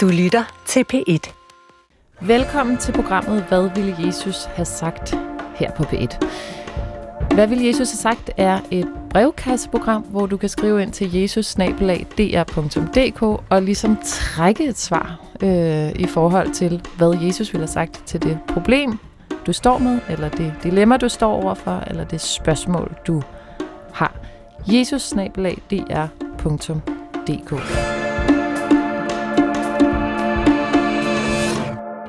Du lytter til P1. Velkommen til programmet Hvad ville Jesus have sagt her på P1. Hvad ville Jesus have sagt er et brevkasseprogram, hvor du kan skrive ind til jesus og ligesom trække et svar øh, i forhold til, hvad Jesus ville have sagt til det problem, du står med, eller det dilemma, du står overfor, eller det spørgsmål, du har. jesus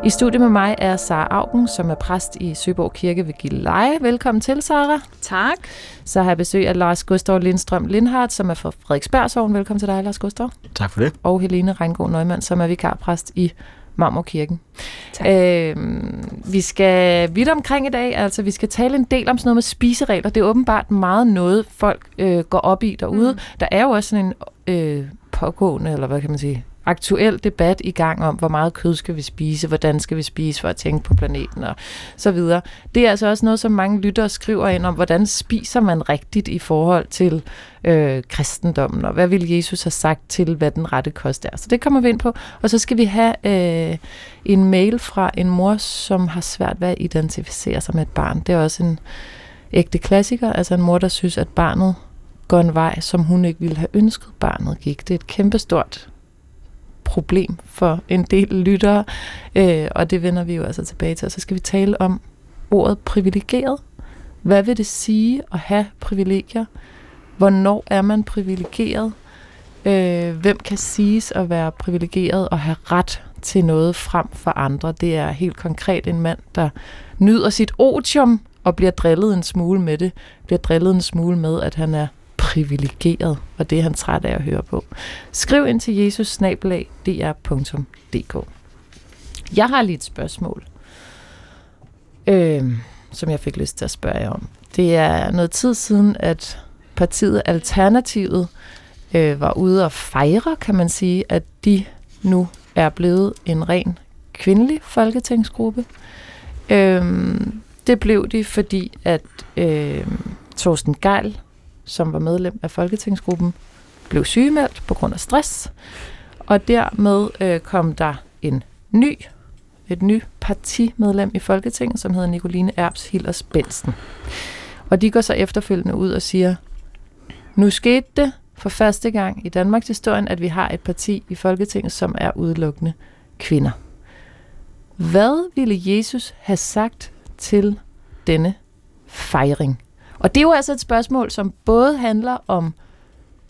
I studiet med mig er Sara Augen, som er præst i Søborg Kirke ved Gilleleje. Velkommen til, Sara. Tak. Så har jeg besøg af Lars Gustav Lindstrøm Lindhardt, som er fra Frederiksbergsovn. Velkommen til dig, Lars Gustav. Tak for det. Og Helene Reingård Neumann, som er vikarpræst i Marmorkirken. Tak. Øh, vi skal vidt omkring i dag, altså vi skal tale en del om sådan noget med spiseregler. Det er åbenbart meget noget, folk øh, går op i derude. Mm. Der er jo også sådan en øh, pågående, eller hvad kan man sige, aktuel debat i gang om, hvor meget kød skal vi spise, hvordan skal vi spise for at tænke på planeten og så videre. Det er altså også noget, som mange lyttere skriver ind om, hvordan spiser man rigtigt i forhold til øh, kristendommen, og hvad vil Jesus have sagt til, hvad den rette kost er. Så det kommer vi ind på. Og så skal vi have øh, en mail fra en mor, som har svært ved at identificere sig med et barn. Det er også en ægte klassiker, altså en mor, der synes, at barnet går en vej, som hun ikke ville have ønsket, barnet gik. Det er et kæmpestort problem for en del lyttere, øh, og det vender vi jo altså tilbage til. Og så skal vi tale om ordet privilegeret. Hvad vil det sige at have privilegier? Hvornår er man privilegeret? Øh, hvem kan siges at være privilegeret og have ret til noget frem for andre? Det er helt konkret en mand, der nyder sit otium og bliver drillet en smule med det. Bliver drillet en smule med, at han er privilegeret, og det er han træt af at høre på. Skriv ind til jesus Jeg har lige et spørgsmål, øh, som jeg fik lyst til at spørge jer om. Det er noget tid siden, at partiet Alternativet øh, var ude og fejre, kan man sige, at de nu er blevet en ren kvindelig folketingsgruppe. Øh, det blev de, fordi at øh, Thorsten Geil som var medlem af Folketingsgruppen, blev sygemeldt på grund af stress, og dermed øh, kom der en ny, et ny partimedlem i Folketinget, som hedder Nicoline Erbs Hillers Bensen. Og de går så efterfølgende ud og siger, nu skete det for første gang i Danmarks historie, at vi har et parti i Folketinget, som er udelukkende kvinder. Hvad ville Jesus have sagt til denne fejring? Og det er jo altså et spørgsmål, som både handler om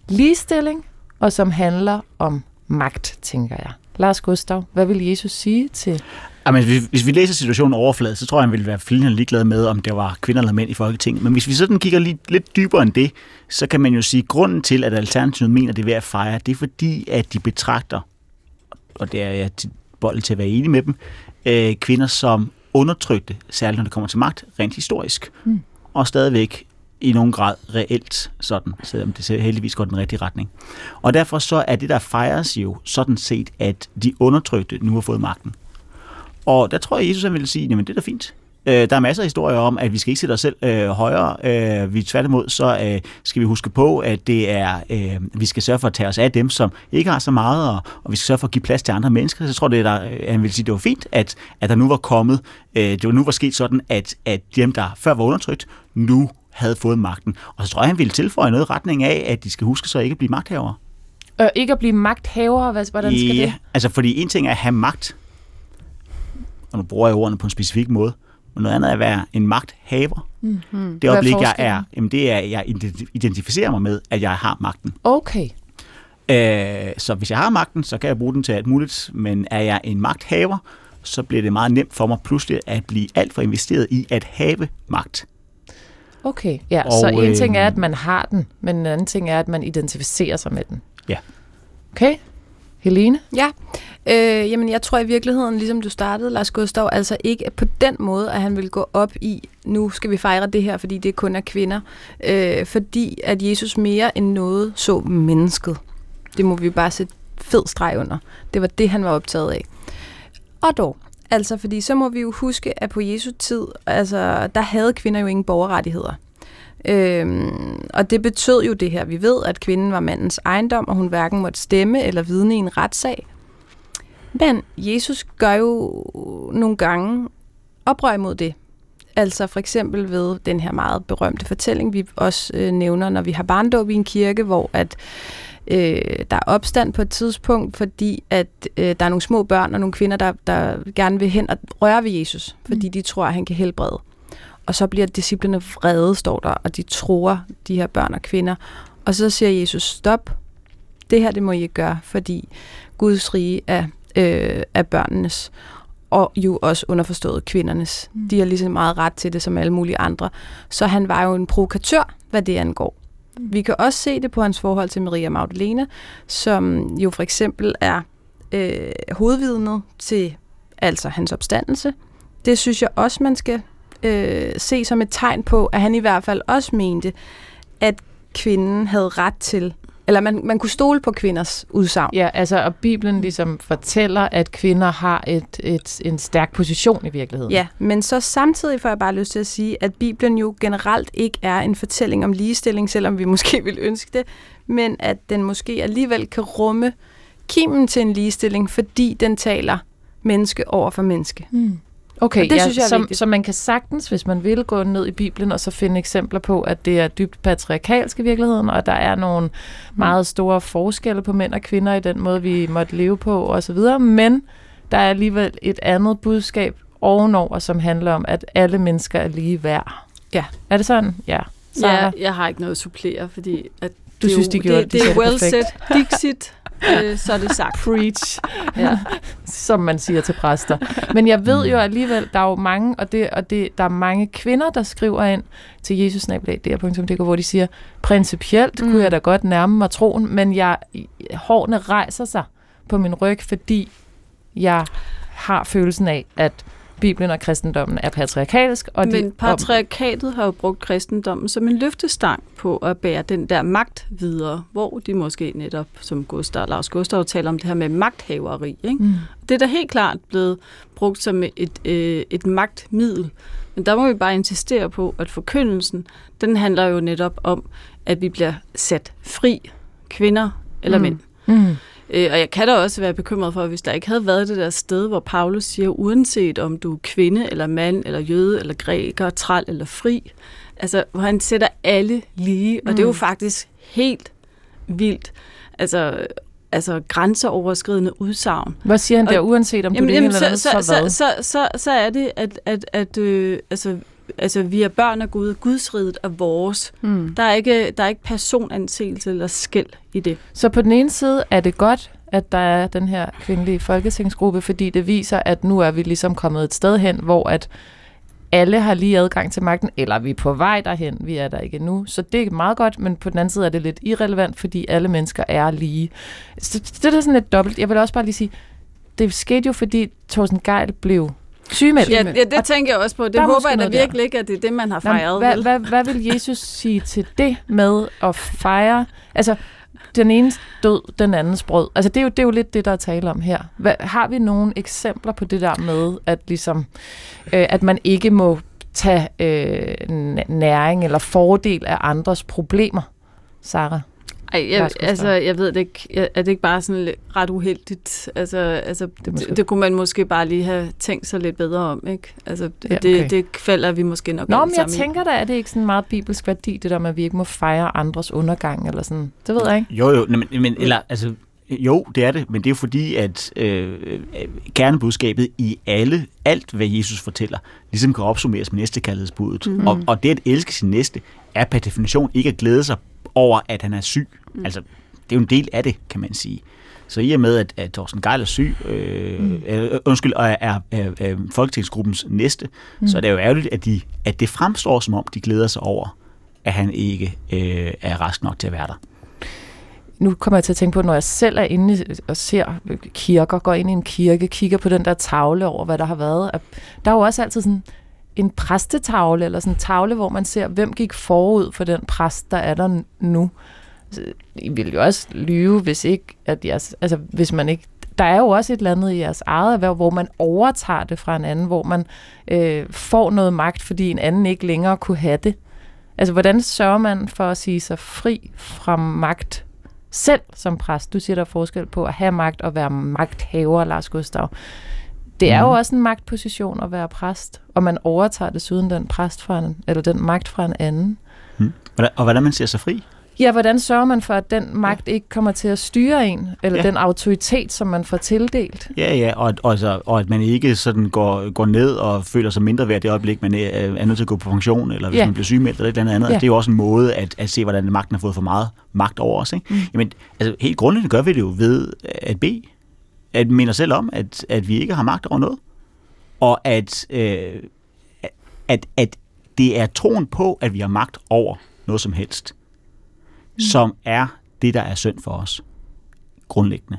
ligestilling, og som handler om magt, tænker jeg. Lars Gustav, hvad vil Jesus sige til... Jamen, hvis vi læser situationen overfladet, så tror jeg, han ville være flindende ligeglad med, om det var kvinder eller mænd i Folketinget. Men hvis vi sådan kigger lidt, lidt dybere end det, så kan man jo sige, at grunden til, at Alternativet mener, at det er værd at fejre, det er fordi, at de betragter, og det er jeg bold til at være enig med dem, øh, kvinder som undertrykte, særligt når det kommer til magt, rent historisk. Mm og stadigvæk i nogen grad reelt sådan, selvom det heldigvis går den rigtige retning. Og derfor så er det, der fejres jo sådan set, at de undertrykte nu har fået magten. Og der tror jeg, Jesus vil sige, at det er da fint. Øh, der er masser af historier om, at vi skal ikke sætte os selv øh, højere. Øh, vi tværtimod, så øh, skal vi huske på, at det er, øh, vi skal sørge for at tage os af dem, som ikke har så meget, og, og vi skal sørge for at give plads til andre mennesker. Så jeg tror, det er der, øh, han vil sige, det var fint, at, at der nu var kommet, øh, det var nu var sket sådan, at, at dem, der før var undertrykt, nu havde fået magten. Og så tror jeg, han ville tilføje noget i retning af, at de skal huske så ikke at blive magthavere. Øh, ikke at blive magthavere? Hvordan skal ja, det? altså fordi en ting er at have magt, og nu bruger jeg ordene på en specifik måde, men noget andet er at være en magthaver. Mm-hmm. Det øjeblik, jeg er, jamen det er, at jeg identificerer mig med, at jeg har magten. Okay. Øh, så hvis jeg har magten, så kan jeg bruge den til alt muligt, men er jeg en magthaver, så bliver det meget nemt for mig pludselig at blive alt for investeret i at have magt. Okay, ja, og, så en ting er, at man har den, men en anden ting er, at man identificerer sig med den. Ja. Okay, Helene? Ja, øh, jamen jeg tror i virkeligheden, ligesom du startede, Lars Gustav, altså ikke på den måde, at han vil gå op i, nu skal vi fejre det her, fordi det kun er kvinder, øh, fordi at Jesus mere end noget så mennesket. Det må vi bare sætte fed streg under. Det var det, han var optaget af. Og dog, altså fordi så må vi jo huske, at på Jesu tid, altså der havde kvinder jo ingen borgerrettigheder. Øhm, og det betød jo det her. Vi ved, at kvinden var mandens ejendom, og hun hverken måtte stemme eller vidne i en retssag. Men Jesus gør jo nogle gange oprør mod det. Altså for eksempel ved den her meget berømte fortælling, vi også øh, nævner, når vi har barndåb i en kirke, hvor at øh, der er opstand på et tidspunkt, fordi at øh, der er nogle små børn og nogle kvinder, der, der gerne vil hen og røre ved Jesus, fordi mm. de tror, at han kan helbrede. Og så bliver disciplene vrede, står der, og de tror de her børn og kvinder. Og så siger Jesus, stop, det her det må I ikke gøre, fordi Guds rige er, øh, er børnenes og jo også underforstået kvindernes. Mm. De har lige så meget ret til det som alle mulige andre. Så han var jo en provokatør, hvad det angår. Mm. Vi kan også se det på hans forhold til Maria Magdalene, som jo for eksempel er øh, hovedvidnet til altså hans opstandelse. Det synes jeg også, man skal øh, se som et tegn på, at han i hvert fald også mente, at kvinden havde ret til eller man, man kunne stole på kvinders udsagn. Ja, altså, og Bibelen ligesom fortæller, at kvinder har et, et, en stærk position i virkeligheden. Ja, men så samtidig får jeg bare lyst til at sige, at Bibelen jo generelt ikke er en fortælling om ligestilling, selvom vi måske vil ønske det, men at den måske alligevel kan rumme kimen til en ligestilling, fordi den taler menneske over for menneske. Mm. Okay, det ja, synes jeg så, så man kan sagtens, hvis man vil, gå ned i Bibelen og så finde eksempler på, at det er dybt patriarkalsk i virkeligheden, og der er nogle meget store forskelle på mænd og kvinder i den måde, vi måtte leve på osv., men der er alligevel et andet budskab ovenover, som handler om, at alle mennesker er lige værd. Ja. Er det sådan? Ja. Ja, jeg har ikke noget at supplere, fordi at du det synes, de gjorde det, det, det er well set. Dixit, øh, så er det sagt. Preach, ja. som man siger til præster. Men jeg ved jo alligevel, der er jo mange, og, det, og det, der er mange kvinder, der skriver ind til jesusnabelag.dk, hvor de siger, principielt mm. kunne jeg da godt nærme mig troen, men jeg, hårene rejser sig på min ryg, fordi jeg har følelsen af, at Bibelen og kristendommen er patriarkalsk. Og Men de, patriarkatet har jo brugt kristendommen som en løftestang på at bære den der magt videre, hvor de måske netop, som Gustav, Lars Gustav taler om det her med magthaveri. Ikke? Mm. Det er da helt klart blevet brugt som et, øh, et magtmiddel. Men der må vi bare insistere på, at forkyndelsen, den handler jo netop om, at vi bliver sat fri, kvinder eller mm. mænd. Mm. Øh, og jeg kan da også være bekymret for, hvis der ikke havde været det der sted, hvor Paulus siger, uanset om du er kvinde, eller mand, eller jøde, eller græker, træl eller fri, altså hvor han sætter alle lige, og mm. det er jo mm. faktisk helt vildt. Altså, altså grænseoverskridende udsagn. Hvad siger han der, uanset om du jamen, det eller så, så, så, så, så, så er det, at, at, at øh, altså, altså, vi er børn af Gud, gudsriget er vores. Mm. Der, er ikke, der er ikke personanseelse eller skæld i det. Så på den ene side er det godt, at der er den her kvindelige folketingsgruppe, fordi det viser, at nu er vi ligesom kommet et sted hen, hvor at alle har lige adgang til magten, eller vi er på vej derhen, vi er der ikke nu. Så det er meget godt, men på den anden side er det lidt irrelevant, fordi alle mennesker er lige. Så det er sådan lidt dobbelt. Jeg vil også bare lige sige, det skete jo, fordi Thorsten Geil blev sygemeldt. Ja, ja det tænker jeg også på. Det der håber jeg da virkelig ikke, at det er det, man har fejret. Hvad, hvad, hvad vil Jesus sige til det med at fejre? Altså, den ene død, den andens brød. Altså, det er jo, det er jo lidt det, der er tale om her. Hvad, har vi nogle eksempler på det der med, at, ligesom, øh, at man ikke må tage øh, næring eller fordel af andres problemer, Sarah? Ej, jeg, altså, jeg ved det ikke. Er det ikke bare sådan ret uheldigt? Altså, altså det, det, det kunne man måske bare lige have tænkt sig lidt bedre om, ikke? Altså, ja, okay. det, det falder vi måske nok Nå, men jeg tænker da, at det ikke sådan meget bibelsk værdi, det der med, at vi ikke må fejre andres undergang, eller sådan. Det ved jeg ikke. Jo, jo, men, men eller, altså, jo, det er det, men det er fordi, at øh, kernebudskabet i alle, alt hvad Jesus fortæller, ligesom kan opsummeres med næstekærlighedsbuddet. Mm. Og, og det at elske sin næste, er per definition ikke at glæde sig over, at han er syg. Mm. Altså, det er jo en del af det, kan man sige. Så i og med, at, at Thorsten Geil er syg, øh, mm. øh, undskyld, og er, er, er, er Folketingsgruppens næste, mm. så er det jo ærgerligt, at, de, at det fremstår som om, de glæder sig over, at han ikke øh, er rask nok til at være der. Nu kommer jeg til at tænke på, når jeg selv er inde og ser kirker, går ind i en kirke, kigger på den der tavle over, hvad der har været. Der er jo også altid sådan en præstetavle, eller sådan en tavle, hvor man ser, hvem gik forud for den præst, der er der nu. Altså, I vil jo også lyve, hvis ikke, at jeres, altså, hvis man ikke der er jo også et eller andet i jeres eget erhverv, hvor man overtager det fra en anden, hvor man øh, får noget magt, fordi en anden ikke længere kunne have det. Altså, hvordan sørger man for at sige sig fri fra magt selv som præst. Du siger, der er forskel på at have magt og være magthaver, Lars Gustav. Det er jo Mhm. også en magtposition at være præst, og man overtager desuden den præst fra en, eller den magt fra en anden. Hvordan- Og hvordan man ser sig fri? Ja, hvordan sørger man for, at den magt ikke kommer til at styre en, eller Ja. den autoritet, som man får tildelt? Ja, ja, og, og, altså, og at man ikke sådan går, går ned og føler sig mindre værd det øjeblik, man er, er nødt til at gå på pension, eller hvis Ja. man bliver sygemeldt eller et eller andet. Ja. Ja. Det er jo også en måde at, at se, hvordan magten har fået for meget magt over os. Ikke? Mm. Jamen, altså, helt grundlæggende gør vi det jo ved at bede. At minde os selv om, at, at vi ikke har magt over noget. Og at, øh, at, at det er troen på, at vi har magt over noget som helst, mm. som er det, der er synd for os. Grundlæggende.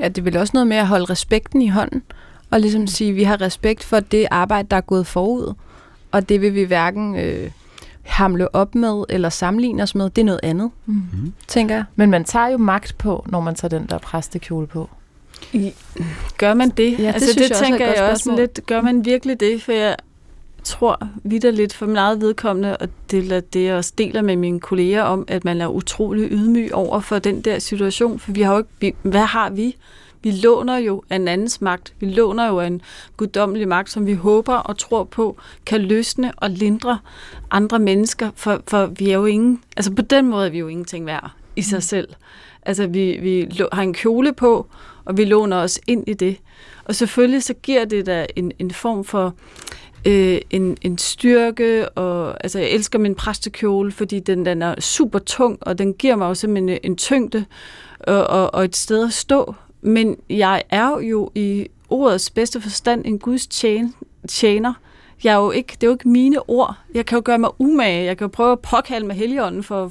Ja, det er vel også noget med at holde respekten i hånden, og ligesom sige, at vi har respekt for det arbejde, der er gået forud, og det vil vi hverken øh, hamle op med eller sammenligne os med. Det er noget andet, Mm. tænker jeg. Men man tager jo magt på, når man tager den der præstekjole på. Gør man det? det altså, det jeg er tænker jeg også spørgsmål. lidt. Gør man virkelig det? For jeg tror vidderligt for min eget vedkommende, og det er det, jeg også deler med mine kolleger om, at man er utrolig ydmyg over for den der situation. For vi har jo ikke, vi, hvad har vi? Vi låner jo af en andens magt. Vi låner jo af en guddommelig magt, som vi håber og tror på, kan løsne og lindre andre mennesker. For, for vi er jo ingen, altså på den måde er vi jo ingenting værd i sig selv. Altså vi, vi har en kjole på, og vi låner os ind i det. Og selvfølgelig så giver det da en, en form for øh, en, en styrke, og altså jeg elsker min præstekjole, fordi den, den er super tung, og den giver mig jo simpelthen en, en tyngde og, og, og et sted at stå. Men jeg er jo i ordets bedste forstand en Guds tjener. Jeg er jo ikke, det er jo ikke mine ord. Jeg kan jo gøre mig umage. Jeg kan jo prøve at påkalde med heligånden for at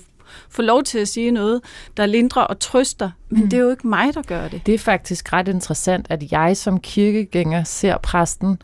få lov til at sige noget, der lindrer og trøster. Men Mm. det er jo ikke mig, der gør det. Det er faktisk ret interessant, at jeg som kirkegænger ser præsten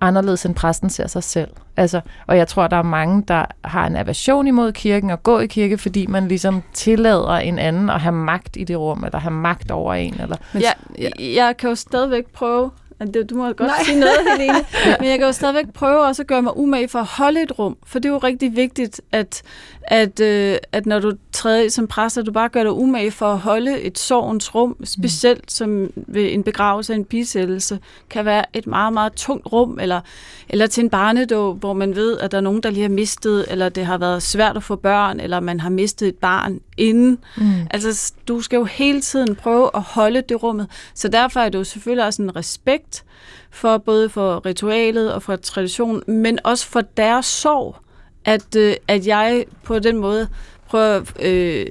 anderledes end præsten ser sig selv. Altså, og jeg tror, der er mange, der har en aversion imod kirken og gå i kirke, fordi man ligesom tillader en anden at have magt i det rum, eller have magt over en. Eller, Men, Ja, ja. jeg kan jo stadigvæk prøve, du må godt Nej. Sige noget, Helene, men jeg kan jo stadigvæk prøve også at gøre mig umage for at holde et rum, for det er jo rigtig vigtigt, at, at, øh, at når du træder i som præst, at du bare gør dig umage for at holde et sorgens rum, specielt som ved en begravelse en bisættelse, kan være et meget, meget tungt rum, eller, eller til en barnedåb, hvor man ved, at der er nogen, der lige har mistet, eller det har været svært at få børn, eller man har mistet et barn inden, mm. Altså, du skal jo hele tiden prøve at holde det rummet. Så derfor er det jo selvfølgelig også en respekt for både for ritualet og for traditionen, men også for deres sorg, at, øh, at jeg på den måde prøver øh,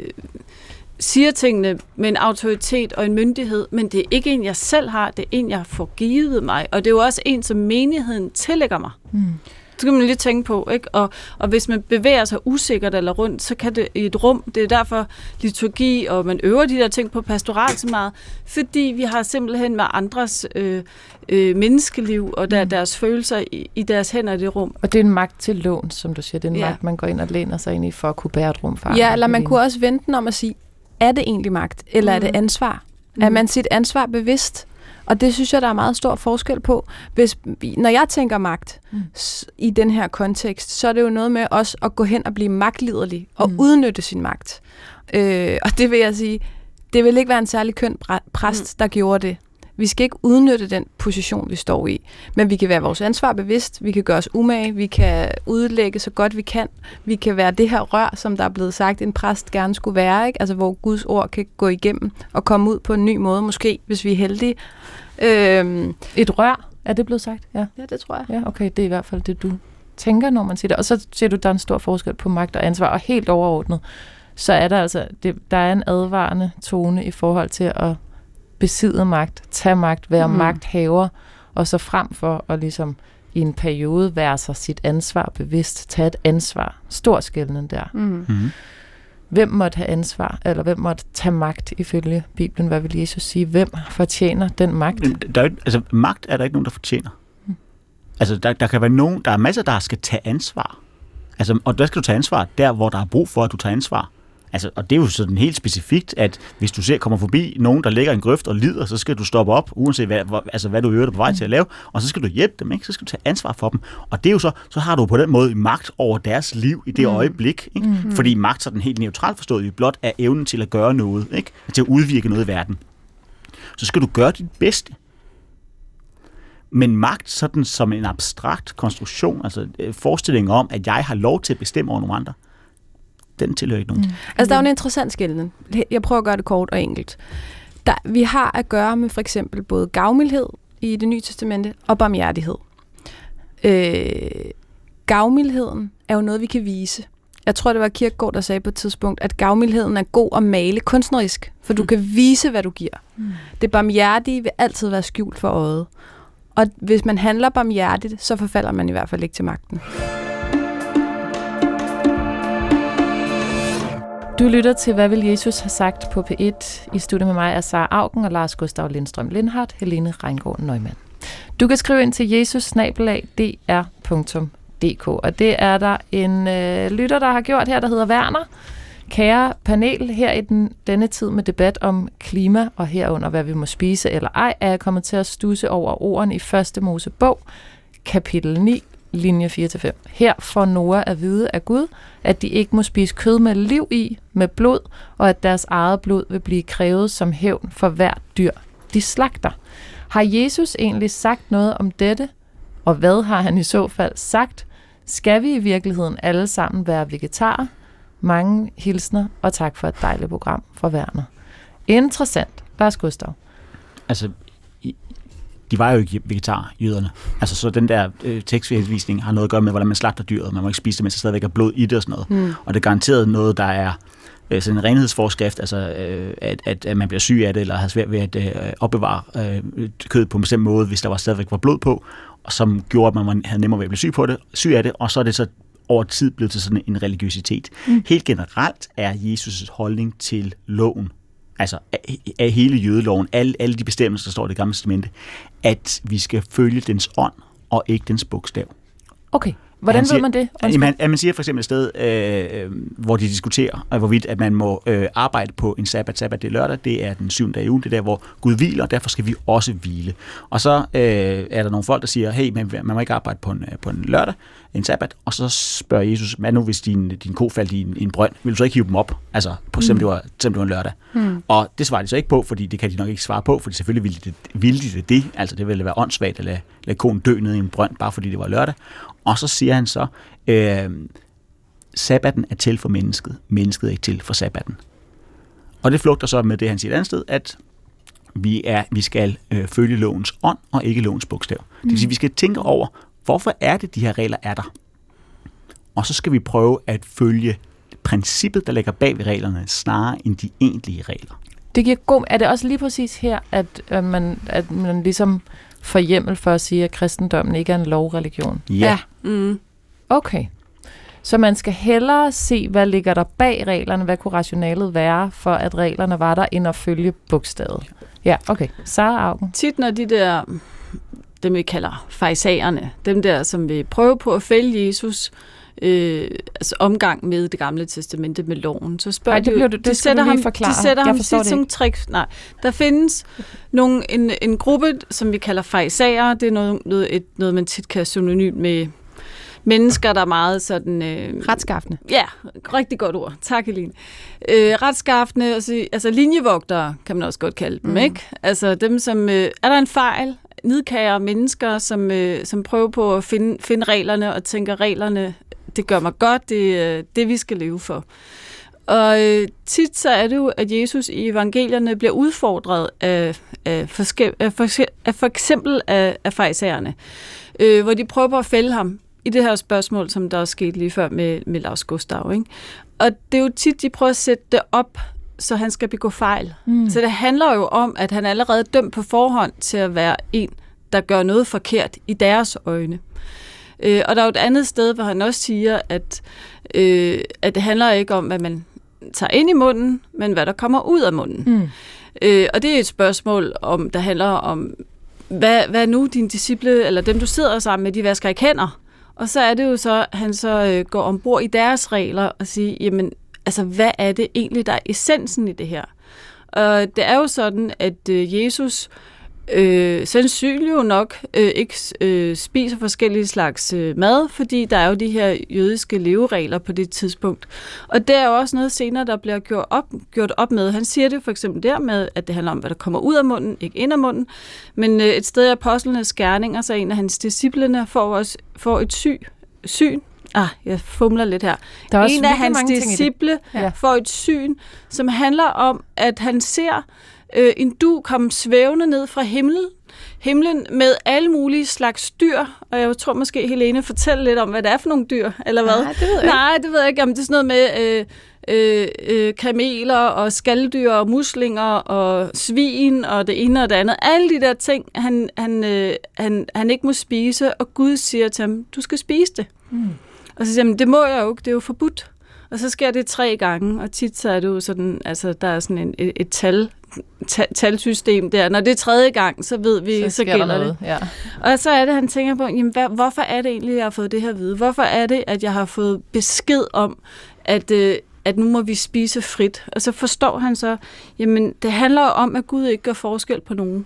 siger tingene med en autoritet og en myndighed, men det er ikke en, jeg selv har, det er en, jeg får givet mig, og det er jo også en, som menigheden tillægger mig. Mm. Det skal man lige tænke på, ikke? Og, og hvis man bevæger sig usikkert eller rundt, så kan det i et rum, det er derfor liturgi, og man øver de der ting på pastorat så meget, fordi vi har simpelthen med andres øh, øh, menneskeliv og der, Mm. deres følelser i, i deres hænder i det rum. Og det er en magt til lån, som du siger. Det er en Ja. magt, man går ind og læner sig ind i for at kunne bære et rum for ja, eller man er kunne også vente om at sige, er det egentlig magt, eller mm. er det Mhm. ansvar? Mm. Er man sit ansvar bevidst? Og det synes jeg, der er meget stor forskel på. Hvis, vi- når jeg tænker magt Mm. i den her kontekst, så er det jo noget med også at gå hen og blive magtliderlig og Mm. udnytte sin magt. Øh, og det vil jeg sige, det vil ikke være en særlig køn præ- præst, mm. der gjorde det. Vi skal ikke udnytte den position, vi står i. Men vi kan være vores ansvar bevidst, vi kan gøre os umage, vi kan udlægge så godt vi kan. Vi kan være det her rør, som der er blevet sagt, en præst gerne skulle være, ikke? Altså, hvor Guds ord kan gå igennem og komme ud på en ny måde, måske, hvis vi er heldige. Øhm, Et rør, er det blevet sagt? Ja. ja, det tror jeg. Ja, okay, det er i hvert fald det, du tænker, når man siger det. Og så siger du, der er en stor forskel på magt og ansvar, og helt overordnet, så er der altså, det, der er en advarende tone i forhold til at besidde magt, tage magt, være mm. Magthaver, og så frem for at ligesom i en periode være sig sit ansvar bevidst, tage et ansvar. Stor skældning der. Mm. Mm-hmm. Hvem måtte have ansvar, eller hvem måtte tage magt ifølge Bibelen? Hvad vil Jesus sige? Hvem fortjener den magt? Der er, jo- altså, magt er der ikke nogen, der fortjener. Altså, der, der kan være nogen, der er masser, der skal tage ansvar. Altså, og der skal du tage ansvar der, hvor der er brug for, at du tager ansvar. Altså, og det er jo sådan helt specifikt, at hvis du ser kommer forbi nogen, der ligger i en grøft og lider, så skal du stoppe op, uanset hvad, hvor, altså, hvad du øver dig på vej mm. til at lave, og så skal du hjælpe dem, ikke? så skal du tage ansvar for dem. Og det er jo så, så har du på den måde magt over deres liv i det mm. øjeblik. Ikke? Mm. Fordi magt, sådan helt neutralt forstået, vi blot er evnen til at gøre noget, ikke? til at udvirke noget i verden. Så skal du gøre dit bedste. Men magt sådan som en abstrakt konstruktion, altså øh, forestillingen om, at jeg har lov til at bestemme over nogle andre, den tilhører ikke nogen. Mm. Altså, der er jo en interessant skældning. Jeg prøver at gøre det kort og enkelt. Der, vi har at gøre med for eksempel både gavmildhed i det nye testamente og barmhjertighed. Øh, gavmildheden er jo noget, vi kan vise. Jeg tror, det var Kirkegaard, der sagde på et tidspunkt, at gavmildheden er god at male kunstnerisk, for du mm. kan vise, hvad du giver. Mm. Det barmhjertige vil altid være skjult for øjet. Og hvis man handler barmhjertigt, så forfalder man i hvert fald ikke til magten. Du lytter til, hvad vil Jesus have sagt på P1. I studiet med mig er Sara Augen og Lars Gustav Lindstrøm Lindhardt, Helene Reingård Neumann. Du kan skrive ind til jesus og det er der en øh, lytter, der har gjort her, der hedder Werner. Kære panel, her i den, denne tid med debat om klima og herunder, hvad vi må spise eller ej, er jeg kommet til at stusse over ordene i første Mosebog, kapitel 9, linje 4-5. Her får Noah at vide af Gud, at de ikke må spise kød med liv i, med blod, og at deres eget blod vil blive krævet som hævn for hvert dyr, de slagter. Har Jesus egentlig sagt noget om dette? Og hvad har han i så fald sagt? Skal vi i virkeligheden alle sammen være vegetarer? Mange hilsner, og tak for et dejligt program fra Werner. Interessant. Lars Gustav. Altså, de var jo ikke vegetar, jøderne. Altså, så den der øh, tekstvisning har noget at gøre med, hvordan man slagter dyret. Man må ikke spise det, mens der stadigvæk er blod i det og sådan noget. Mm. Og det er garanteret noget, der er øh, sådan en renhedsforskrift, altså øh, at, at, at man bliver syg af det, eller har svært ved at øh, opbevare øh, kød på en bestemt måde, hvis der var stadigvæk var blod på, og som gjorde, at man havde nemmere ved at blive syg, på det, syg af det, og så er det så over tid blevet til sådan en religiøsitet. Mm. Helt generelt er Jesus' holdning til loven altså af, af hele jødeloven, alle, alle de bestemmelser, der står i det gamle testamente, at vi skal følge dens ånd og ikke dens bogstav. Okay. Hvordan siger, ved man det? Jamen, man siger for eksempel et sted, øh, hvor de diskuterer, øh, hvorvidt at man må øh, arbejde på en sabbat. Sabbat det er lørdag, det er den syvende dag i ugen, det er der, hvor Gud hviler, og derfor skal vi også hvile. Og så øh, er der nogle folk, der siger, hey, man, man må ikke arbejde på en, på en lørdag, en sabbat, og så spørger Jesus, hvad nu hvis din, din ko faldt i en, en brønd, vil du så ikke hive dem op? Altså, på, mm. det var, selvom det var en lørdag. Mm. Og det svarer de så ikke på, fordi det kan de nok ikke svare på, fordi selvfølgelig ville de det, ville de det, det. Altså, det ville være åndssvagt at lade, lade konen dø nede i en brønd, bare fordi det var lørdag. Og så siger han så, øh, sabbaten er til for mennesket, mennesket er ikke til for sabbaten. Og det flugter så med det, han siger et andet sted, at vi, er, vi skal øh, følge lovens ånd og ikke lovens bogstav. Mm. Det vil sige, at vi skal tænke over, hvorfor er det, de her regler er der? Og så skal vi prøve at følge princippet, der ligger bag ved reglerne, snarere end de egentlige regler. Det giver god... Er det også lige præcis her, at, at, man, at man ligesom får hjemmel for at sige, at kristendommen ikke er en lovreligion? Ja. ja. Mm. Okay. Så man skal hellere se, hvad ligger der bag reglerne, hvad kunne rationalet være, for at reglerne var der, end at følge bogstavet. Ja, okay. Sara Augen. Tit når de der dem vi kalder fejsagerne, dem der, som vil prøve på at fælde Jesus, øh, altså omgang med det gamle testamente med loven, så spørger Ej, det bliver du, det de sætter ham, forklare. De sætter ham tit som trick. Nej, der findes nogle, en, en gruppe, som vi kalder fejsager, det er noget, noget, et, noget man tit kan synonym med mennesker, der er meget sådan... Øh, retskaffende. Ja, rigtig godt ord. Tak, Eline. Øh, retskaffende, altså, altså linjevogtere, kan man også godt kalde dem, mm. ikke? Altså dem, som... Øh, er der en fejl? nidkære mennesker, som, øh, som prøver på at finde, finde reglerne og tænker, reglerne, det gør mig godt, det er det, vi skal leve for. Og øh, tit så er det jo, at Jesus i evangelierne bliver udfordret af, af, forske, af, for, af for eksempel af, af fejsagerne, øh, hvor de prøver på at fælde ham i det her spørgsmål, som der er sket lige før med, med Lars Gustav. Ikke? Og det er jo tit, de prøver at sætte det op så han skal begå fejl. Mm. Så det handler jo om, at han allerede er dømt på forhånd til at være en, der gør noget forkert i deres øjne. Øh, og der er jo et andet sted, hvor han også siger, at, øh, at det handler ikke om, hvad man tager ind i munden, men hvad der kommer ud af munden. Mm. Øh, og det er et spørgsmål, om der handler om, hvad, hvad nu din disciple, eller dem du sidder sammen med, de vasker ikke hænder. Og så er det jo så, at han så øh, går ombord i deres regler og siger, jamen altså, hvad er det egentlig, der er essensen i det her? Og det er jo sådan, at øh, Jesus øh, sandsynligt jo nok øh, ikke øh, spiser forskellige slags øh, mad, fordi der er jo de her jødiske leveregler på det tidspunkt. Og det er jo også noget senere, der bliver gjort op, gjort op med. Han siger det for eksempel der med, at det handler om, hvad der kommer ud af munden, ikke ind af munden. Men øh, et sted i apostlenes gerninger, så en af hans disciplene får, også, får et syg, syn, Ah, jeg fumler lidt her. Der er også en af hans disciple Ja. får et syn, som handler om, at han ser øh, en du komme svævende ned fra himlen, himlen med alle mulige slags dyr, og jeg tror måske Helene fortælle lidt om, hvad det er for nogle dyr, eller hvad? Nej, det ved jeg ikke. Nej, det ved jeg ikke, om det er sådan noget med øh, øh, øh, kameler og skalddyr og muslinger og svin og det ene og det andet. Alle de der ting, han, han, øh, han, han ikke må spise, og Gud siger til ham, du skal spise det. Mm. Og så siger han, det må jeg jo ikke, det er jo forbudt. Og så sker det tre gange, og tit så er det jo sådan, altså der er sådan en, et, et tal, ta, talsystem der. Når det er tredje gang, så ved vi, så, så gælder det. noget. Ja. Og så er det, han tænker på, jamen, hvad, hvorfor er det egentlig, jeg har fået det her at vide? Hvorfor er det, at jeg har fået besked om, at, øh, at nu må vi spise frit? Og så forstår han så, jamen det handler om, at Gud ikke gør forskel på nogen.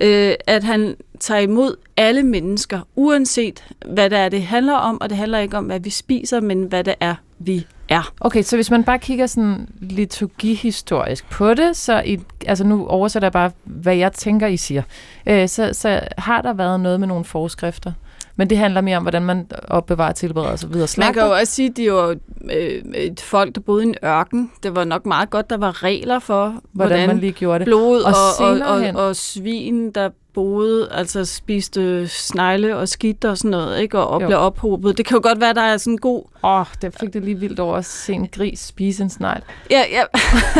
Øh, at han tager imod alle mennesker, uanset hvad det er, det handler om, og det handler ikke om, hvad vi spiser, men hvad det er, vi er. Okay, så hvis man bare kigger sådan liturgihistorisk på det, så i, altså nu oversætter jeg bare, hvad jeg tænker, I siger, øh, så, så har der været noget med nogle forskrifter. Men det handler mere om, hvordan man opbevarer, tilbereder og så videre. Man Slagter. kan jo også sige, at de var øh, et folk, der boede i en ørken. Det var nok meget godt, der var regler for, hvordan, hvordan man lige gjorde det. blod Og og, og, og, og svin, der boede, altså spiste snegle og skidt og sådan noget, ikke? og, Jo. blev ophobet. Det kan jo godt være, der er sådan en god... Åh, oh, det fik det lige vildt over at se en gris spise en snegl. Ja, ja.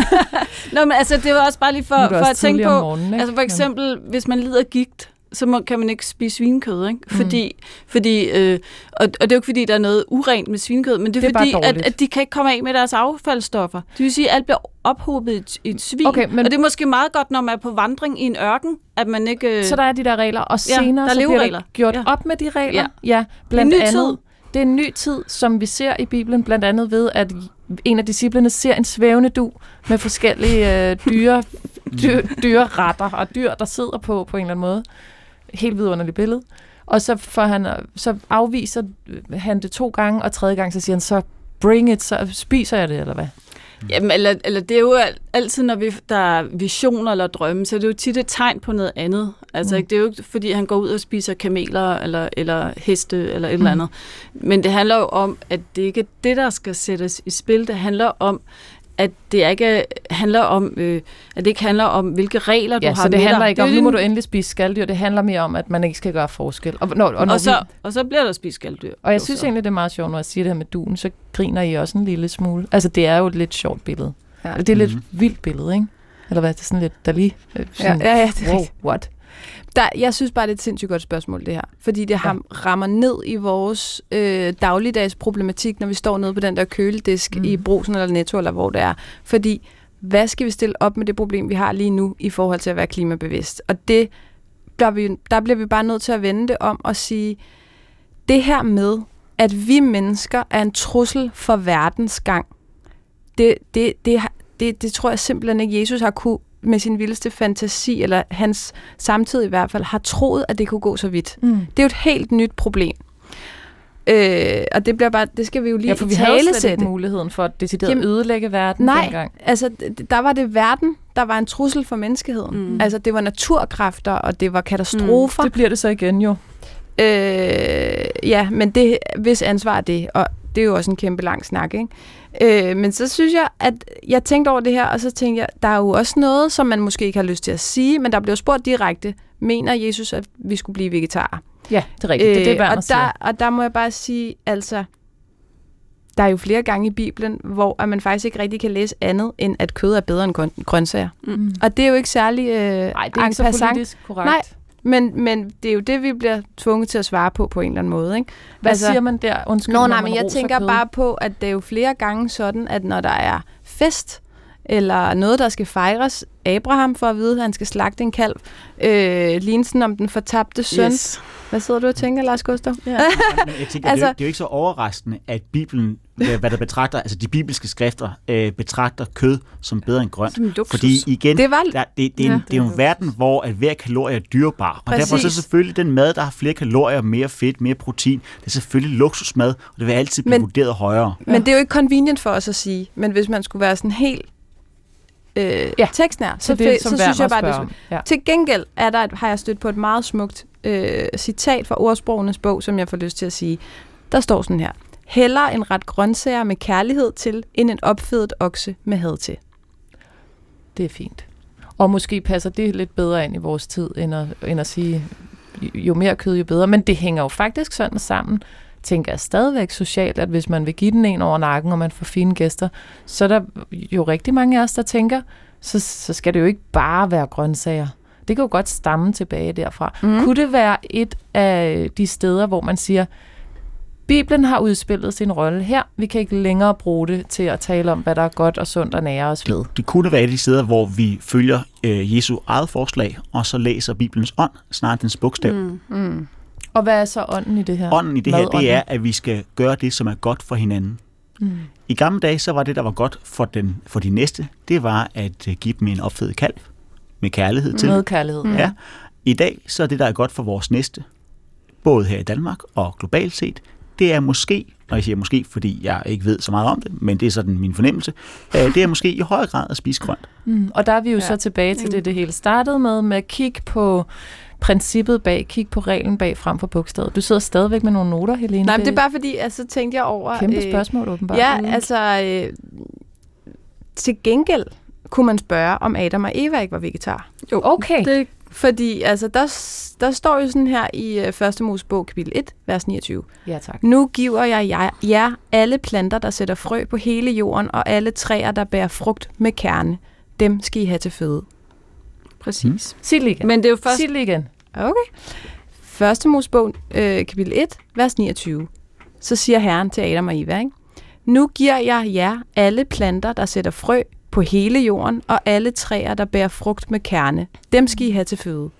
Nå, men altså, det var også bare lige for, for at tænke på... morgenen, ikke? Altså for eksempel, hvis man lider gigt, så må, kan man ikke spise svinekød, ikke? Fordi, fordi øh, og, og det er jo ikke fordi, der er noget urent med svinekød, men det er, Det er bare fordi, at, at de kan ikke komme af med deres affaldsstoffer. Det vil sige, at alt bliver ophobet i et, et svin. Okay, men- Og det er måske meget godt, når man er på vandring i en ørken, at man ikke... Øh, Så der er de der regler, og Ja, senere der er så bliver der gjort Ja. op med de regler. Ja. ja blandt Det er en ny andet. tid. Det er en ny tid, som vi ser i Bibelen, blandt andet ved, at en af disciplene ser en svævende du med forskellige øh, dyre, dyr, dyre retter og dyr, der sidder på på en eller anden måde. Helt vidunderligt billede. Og så, får han, så afviser han det to gange, og tredje gang så siger han, så bring it, så spiser jeg det, eller hvad? Jamen, eller, eller det er jo al- altid, når vi, der er visioner eller drømme, så er det jo tit et tegn på noget andet. Altså, Mm. mm. det er jo ikke, fordi han går ud og spiser kameler eller, eller heste eller et Mm. eller andet. Men det handler jo om, at det ikke er det, der skal sættes i spil. Det handler om, at det ikke handler om, øh, at det ikke handler om, hvilke regler du Ja, har så det med handler dig. ikke om, nu må du endelig spise skalddyr. Det handler mere om, at man ikke skal gøre forskel. Og, når, og, når og, så, vi, og så bliver der spist skalddyr. og jeg Jo, synes så. egentlig, det er meget sjovt, når jeg siger det her med duen, så griner I også en lille smule. Altså, det er jo et lidt sjovt billede. Ja. Ja. Det er lidt Mhm. vildt billede, ikke? Eller hvad? Det er sådan lidt, der lige... Øh, Ja, sådan, ja, ja, det er wow, what? Der, jeg synes bare, det er et sindssygt godt spørgsmål, det her. Fordi det ham, rammer ned i vores øh, dagligdags problematik, når vi står nede på den der køledisk Mm. i Brosen eller Netto, eller hvor det er. Fordi, hvad skal vi stille op med det problem, vi har lige nu, i forhold til at være klimabevidst? Og det, der, vi, der bliver vi bare nødt til at vende det om og sige, det her med, at vi mennesker er en trussel for verdens gang, det, det, det, det, det tror jeg simpelthen ikke, Jesus har kunne med sin vildeste fantasi, eller hans samtid i hvert fald, har troet, at det kunne gå så vidt. Mm. Det er jo et helt nyt problem. Øh, og det bliver bare, det skal vi jo lige Ja, for vi havde slet ikke muligheden for at decideret Jamen, ødelægge verden nej. dengang. Altså, der var det verden, der var en trussel for menneskeheden. Mm. Mm. Altså, det var naturkræfter, og det var katastrofer. Det bliver det så igen jo. Øh, ja, men det, hvis ansvar er det, og det er jo også en kæmpe lang snak, ikke? Øh, men så synes jeg, at jeg tænkte over det her, og så tænkte jeg, der er jo også noget, som man måske ikke har lyst til at sige, men der blev spurgt direkte, mener Jesus, at vi skulle blive vegetarer? Ja, det er rigtigt. det er det, Øh, og, siger. der, og der må jeg bare sige, altså, der er jo flere gange i Bibelen, hvor at man faktisk ikke rigtig kan læse andet, end at kød er bedre end grøn- grøntsager. Mm. Og det er jo ikke særlig øh, Nej, det er ikke så politisk korrekt. Nej. Men, men det er jo det, vi bliver tvunget til at svare på på en eller anden måde. Ikke? Hvad Altså- siger man der? Undskyld, Nå, nej, men jeg tænker kød. bare på, at det er jo flere gange sådan, at når der er fest, eller noget, der skal fejres. Abraham for at vide, at han skal slagte en kalv. Øh, lignelsen om den fortabte søn. Yes. Hvad sidder du og tænker, Lars Gustav? Ja. Jeg tænker, altså, det, er, jo- det er jo ikke så overraskende, at Bibelen, hvad der betragter, altså de bibelske skrifter, øh, betragter kød som bedre end grønt. Som luksus. Fordi igen, Det var- der, det, det, er en, Ja. det er jo en verden, hvor at hver kalorie er dyrbar. Og derfor så er Præcis. selvfølgelig den mad, der har flere kalorier, mere fedt, mere protein, det er selvfølgelig luksusmad, og det vil altid blive Men- vurderet højere. Men det er jo ikke convenient for os at sige. Men hvis man skulle være sådan helt øh, Ja. tekstnær, så, Så det, som så synes jeg bare, det ja. Til gengæld er der, et- har jeg stødt på et meget smukt øh, citat fra ordsprogenes bog, som jeg får lyst til at sige. Der står sådan her. Heller en ret grøntsager med kærlighed til, end en opfedet okse med had til. Det er fint. Og måske passer det lidt bedre ind i vores tid, end at, end at sige, jo mere kød, jo bedre. Men det hænger jo faktisk sådan sammen, tænker jeg stadigvæk socialt, at hvis man vil give den en over nakken, og man får fine gæster, så er der jo rigtig mange af os, der tænker, så, så skal det jo ikke bare være grøntsager. Det kan jo godt stamme tilbage derfra. Mm. Kunne det være et af de steder, hvor man siger, Bibelen har udspillet sin rolle her. Vi kan ikke længere bruge det til at tale om, hvad der er godt og sundt og nære os ved. Det kunne være et af de steder, hvor vi følger øh, Jesu eget forslag, og så læser Bibelens ånd, snart dens bogstav. Mm. Mm. Og hvad er så ånden i det her? Ånden i det her, det er, at vi skal gøre det, som er godt for hinanden. Mm. I gamle dage, så var det, der var godt for, den, for de næste, det var at øh, give dem en opfedet kalv med kærlighed til. Med kærlighed. Ja. I dag, så er det, der er godt for vores næste, både her i Danmark og globalt set, det er måske, og jeg siger måske, fordi jeg ikke ved så meget om det, men det er sådan min fornemmelse, øh, det er måske i højere grad at spise grønt. Mm. Og der er vi jo ja. Ja. så tilbage til det, det hele startede med, med at kigge på princippet bag, kigge på reglen bag frem for bogstavet. Du sidder stadigvæk med nogle noter, Helene. Nej, men det er bare fordi, altså, så tænkte jeg over... Kæmpe spørgsmål, åbenbart. Ja, Mm. altså... Øh, til gengæld kunne man spørge, om Adam og Eva ikke var vegetar. Jo, Okay. Det, Fordi altså, der, der står jo sådan her i øh, 1. Mosebog, kapitel 1, vers 29. Ja, tak. Nu giver jeg jer, jer alle planter, der sætter frø på hele jorden, og alle træer, der bærer frugt med kerne. Dem skal I have til føde. præcis. Sig det igen. Men det er jo først... Sig det igen. Okay. 1. Mosebog, øh, kapitel 1, vers 29. Så siger Herren til Adam og Eva, ikke? Nu giver jeg jer alle planter, der sætter frø på hele jorden, og alle træer, der bærer frugt med kerne. Dem skal I have til føde.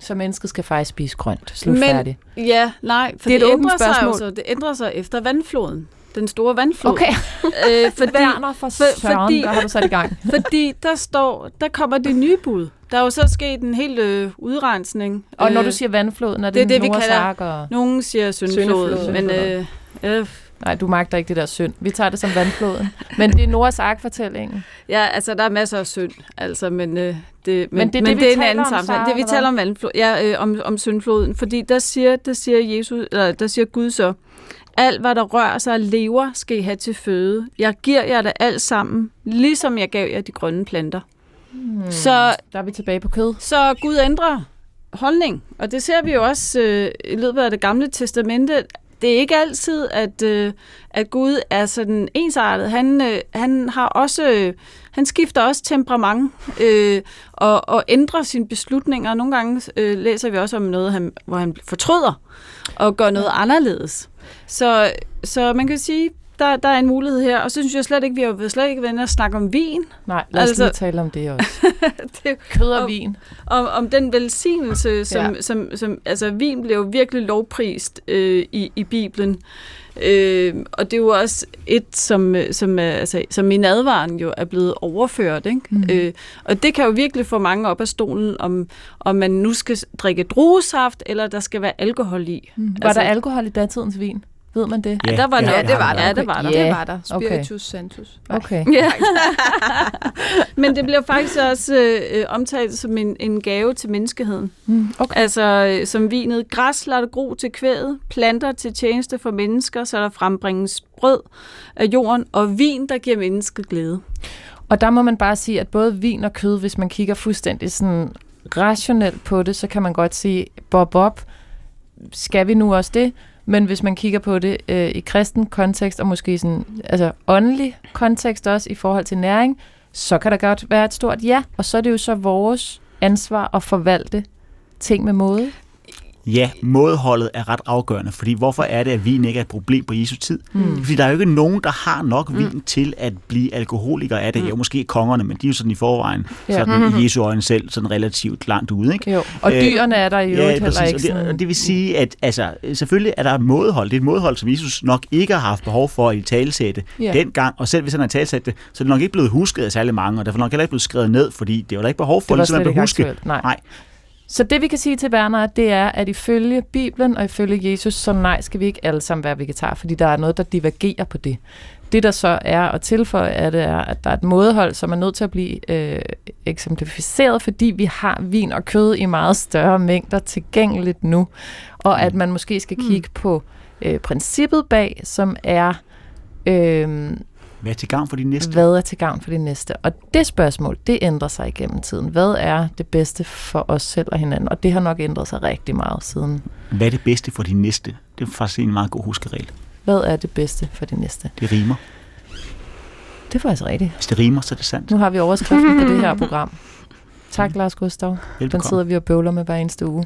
Så mennesket skal faktisk spise grønt. Slut Men- færdig. Ja, nej, for Det er det, ændrer sig jo spørgsmål. så. Det ændrer sig efter vandfloden. Den store vandflod. Okay, Øh, fordi, Werner for for- søren, fordi- hvad har du sat i gang? fordi der står, der kommer det nye bud. Der er jo så sket en hel øh, udrensning. Og når Øh, du siger vandfloden, er det, det er det, vi kalder- og... Nogen siger syndflod, Syndflod. men øh, øh, Nej, du magter ikke det der synd. Vi tager det som vandfloden. Men det er Noahs Ark-fortællingen. ja, altså der er masser af synd, altså, men, øh, det, men, Men det er men det, vi det er en anden om, samtale. Sara, Det vi taler om vandflod, ja, øh, om, om syndfloden, fordi der siger, der siger Jesus, eller der siger Gud så, alt hvad der rører sig og lever, skal I have til føde. Jeg giver jer det alt sammen, ligesom jeg gav jer de grønne planter. Hmm. Så Der er vi tilbage på kød. Så Gud ændrer holdning, og det ser vi jo også øh, i løbet af det gamle testamente. Det er ikke altid, at, øh, at Gud er sådan ensartet. Han, øh, han har også, øh, han skifter også temperament øh, og, og ændrer sine beslutninger. Nogle gange øh, læser vi også om noget, han, hvor han fortryder og gør noget anderledes. Så, så man kan sige, der, der er en mulighed her. Og så synes jeg slet ikke, vi har slet ikke været og snakke om vin. Nej, lad os Altså- lige tale om det også. det, Kød og Og- vin. om, om den velsignelse, som, Ja. som, som altså vin blev jo virkelig lovprist øh, i, i Bibelen. Øh, og det er jo også et, som, øh, som, er, altså, som i nadvaren jo er blevet overført. Ikke? Mm. Øh, og det kan jo virkelig få mange op af stolen, om, om man nu skal drikke druesaft, eller der skal være alkohol i. Mm. Var Altså- der alkohol i datidens vin? Ved man det? Ja, der var noget. Ja, det var der. Ja, det var der. Ja. Det var der. Okay. Spiritus Santus. Okay. Ja. Men det bliver faktisk også øh, øh, omtalt som en, en gave til menneskeheden. Mm. okay. Altså øh, som vinet. Græs lader det gro til kvædet, planter til tjeneste for mennesker, så der frembringes brød af jorden, og vin, der giver mennesket glæde. Og der må man bare sige, at både vin og kød, hvis man kigger fuldstændig sådan rationelt på det, så kan man godt sige, bob, bob, skal vi nu også det? Men hvis man kigger på det øh, i kristen kontekst, og måske sådan, altså åndelig kontekst også i forhold til næring, så kan der godt være et stort ja. Og så er det jo så vores ansvar at forvalte ting med måde. Ja, mådeholdet er ret afgørende, fordi hvorfor er det, at vin ikke er et problem på Jesu tid? Mm. Fordi der er jo ikke nogen, der har nok vin mm. til at blive alkoholikere af det. Mm. Jo, måske kongerne, men de er jo sådan i forvejen, ja. sådan i Jesu øjne selv, sådan relativt langt ude. Ikke? Jo. Og dyrene er der jo ja, heller præcis. ikke. Sådan... Og det, det vil sige, at altså, selvfølgelig er der et mådehold. Det er et mådehold, som Jesus nok ikke har haft behov for at i talsætte ja. dengang. Og selv hvis han har talsat det, så er det nok ikke blevet husket af særlig mange, og derfor nok heller ikke blevet skrevet ned, fordi det var der ikke behov for, det ligesom at huske. Nej. Nej. Så det vi kan sige til Werner, det er, at ifølge Bibelen og ifølge Jesus, så nej, skal vi ikke alle sammen være vegetar, fordi der er noget, der divergerer på det. Det, der så er at tilføje, er, det er, at der er et mådehold, som er nødt til at blive øh, eksemplificeret, fordi vi har vin og kød i meget større mængder tilgængeligt nu, og at man måske skal hmm. kigge på øh, princippet bag, som er... Øh, hvad er til gavn for de næste? Hvad er til gavn for de næste? Og det spørgsmål, det ændrer sig igennem tiden. Hvad er det bedste for os selv og hinanden? Og det har nok ændret sig rigtig meget siden. Hvad er det bedste for de næste? Det er faktisk en meget god huskeregel. Hvad er det bedste for de næste? Det rimer. Det er faktisk rigtigt. Hvis det rimer, så er det sandt. Nu har vi overskriften på det her program. Tak, Lars Gustav. Velbekomme. Den sidder vi og bøvler med hver eneste uge.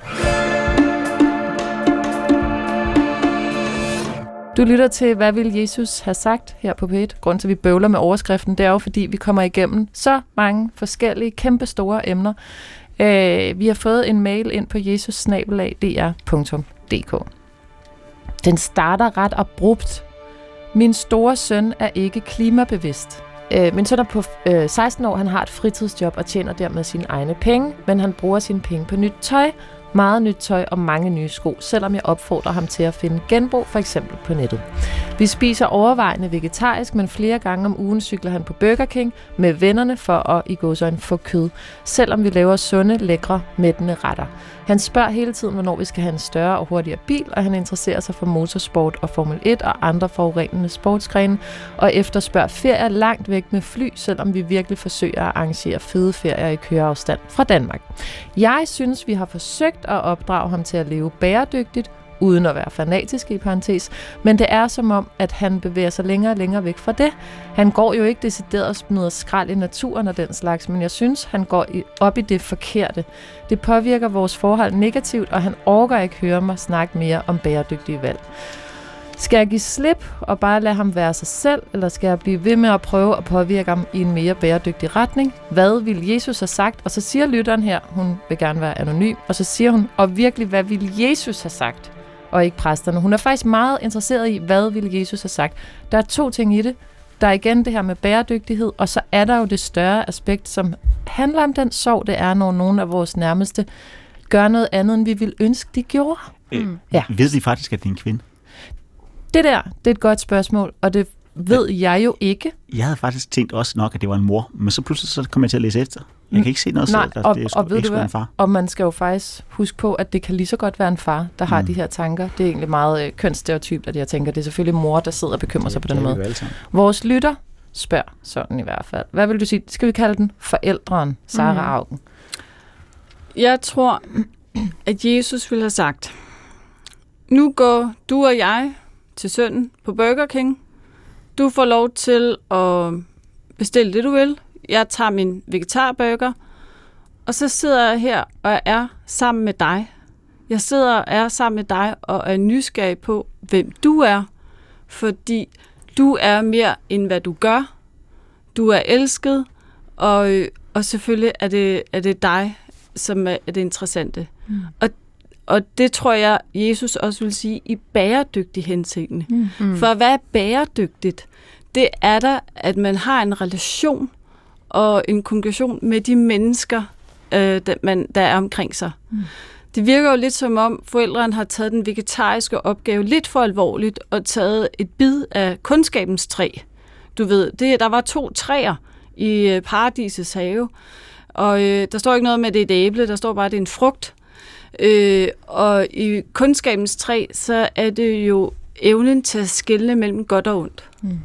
Du lytter til, hvad vil Jesus have sagt her på P1? Grunden til, at vi bøvler med overskriften, det er jo, fordi vi kommer igennem så mange forskellige, kæmpe store emner. Øh, vi har fået en mail ind på jesusnabelag.dr.dk. Den starter ret abrupt. Min store søn er ikke klimabevidst. Øh, min søn er på øh, 16 år, han har et fritidsjob og tjener dermed sine egne penge, men han bruger sine penge på nyt tøj, meget nyt tøj og mange nye sko, selvom jeg opfordrer ham til at finde genbrug, for eksempel på nettet. Vi spiser overvejende vegetarisk, men flere gange om ugen cykler han på Burger King med vennerne for at i gåsøjne få kød, selvom vi laver sunde, lækre, mættende retter. Han spørger hele tiden, hvornår vi skal have en større og hurtigere bil, og han interesserer sig for motorsport og Formel 1 og andre forurenende sportsgrene, og efterspørger ferier langt væk med fly, selvom vi virkelig forsøger at arrangere fede ferier i køreafstand fra Danmark. Jeg synes, vi har forsøgt at opdrage ham til at leve bæredygtigt, uden at være fanatisk i parentes, men det er som om, at han bevæger sig længere og længere væk fra det. Han går jo ikke decideret og smider skrald i naturen og den slags, men jeg synes, han går op i det forkerte. Det påvirker vores forhold negativt, og han orker ikke høre mig snakke mere om bæredygtige valg. Skal jeg give slip og bare lade ham være sig selv, eller skal jeg blive ved med at prøve at påvirke ham i en mere bæredygtig retning? Hvad vil Jesus have sagt? Og så siger lytteren her, hun vil gerne være anonym, og så siger hun, og virkelig, hvad vil Jesus have sagt? Og ikke præsterne. Hun er faktisk meget interesseret i, hvad vil Jesus have sagt? Der er to ting i det. Der er igen det her med bæredygtighed, og så er der jo det større aspekt, som handler om den sorg, det er, når nogle af vores nærmeste gør noget andet, end vi ville ønske, de gjorde. Mm. Ja. Ved de faktisk, at det er en kvinde? Det der, det er et godt spørgsmål, og det ved jeg jo ikke. Jeg havde faktisk tænkt også nok, at det var en mor, men så pludselig så kom jeg til at læse efter. Jeg kan ikke se noget, Nej, der, og, det er, og ved ikke du hvad? en far. Og man skal jo faktisk huske på, at det kan lige så godt være en far, der har Mm. de her tanker. Det er egentlig meget øh, kønsstereotypt, at jeg tænker, det er selvfølgelig mor, der sidder og bekymrer sig på den det måde. Vores lytter spørger sådan i hvert fald. Hvad vil du sige? Skal vi kalde den forældren, Sarah Mm. Augen? Jeg tror, at Jesus ville have sagt, nu går du og jeg til sønnen på Burger King. Du får lov til at bestille det, du vil. Jeg tager min vegetarburger. Og så sidder jeg her og er sammen med dig. Jeg sidder og er sammen med dig og er nysgerrig på, hvem du er. Fordi du er mere end hvad du gør. Du er elsket, og, og selvfølgelig er det, er det dig, som er det interessante. Mm. Og, og det tror jeg, Jesus også vil sige i bæredygtig henseende. Mm. For hvad er bæredygtigt? Det er der, at man har en relation og en kommunikation med de mennesker, øh, der, man, der er omkring sig. Mm. Det virker jo lidt som om, forældrene har taget den vegetariske opgave lidt for alvorligt og taget et bid af kundskabens træ. Du ved, det, der var to træer i øh, paradisets have, og øh, der står ikke noget med, at det er et æble, der står bare, at det er en frugt. Øh, og i kundskabens træ, så er det jo evnen til at skelne mellem godt og ondt. Mm.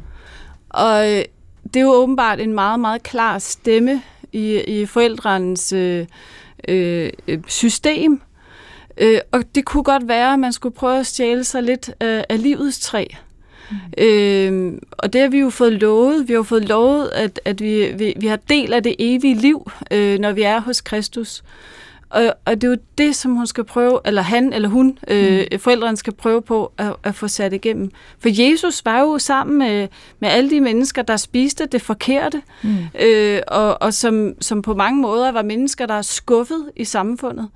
Og øh, det er jo åbenbart en meget, meget klar stemme i, i forældrenes øh, øh, system. Øh, og det kunne godt være, at man skulle prøve at stjæle sig lidt øh, af livets træ. Mm. Øh, og det har vi jo fået lovet. Vi har jo fået lovet, at, at vi, vi, vi har del af det evige liv, øh, når vi er hos Kristus. Og, og det er jo det, som hun skal prøve, eller han eller hun, øh, mm. forældrene skal prøve på at, at få sat igennem. For Jesus var jo sammen med, med alle de mennesker, der spiste det forkerte, mm. øh, og, og som, som på mange måder var mennesker, der er skuffet i samfundet.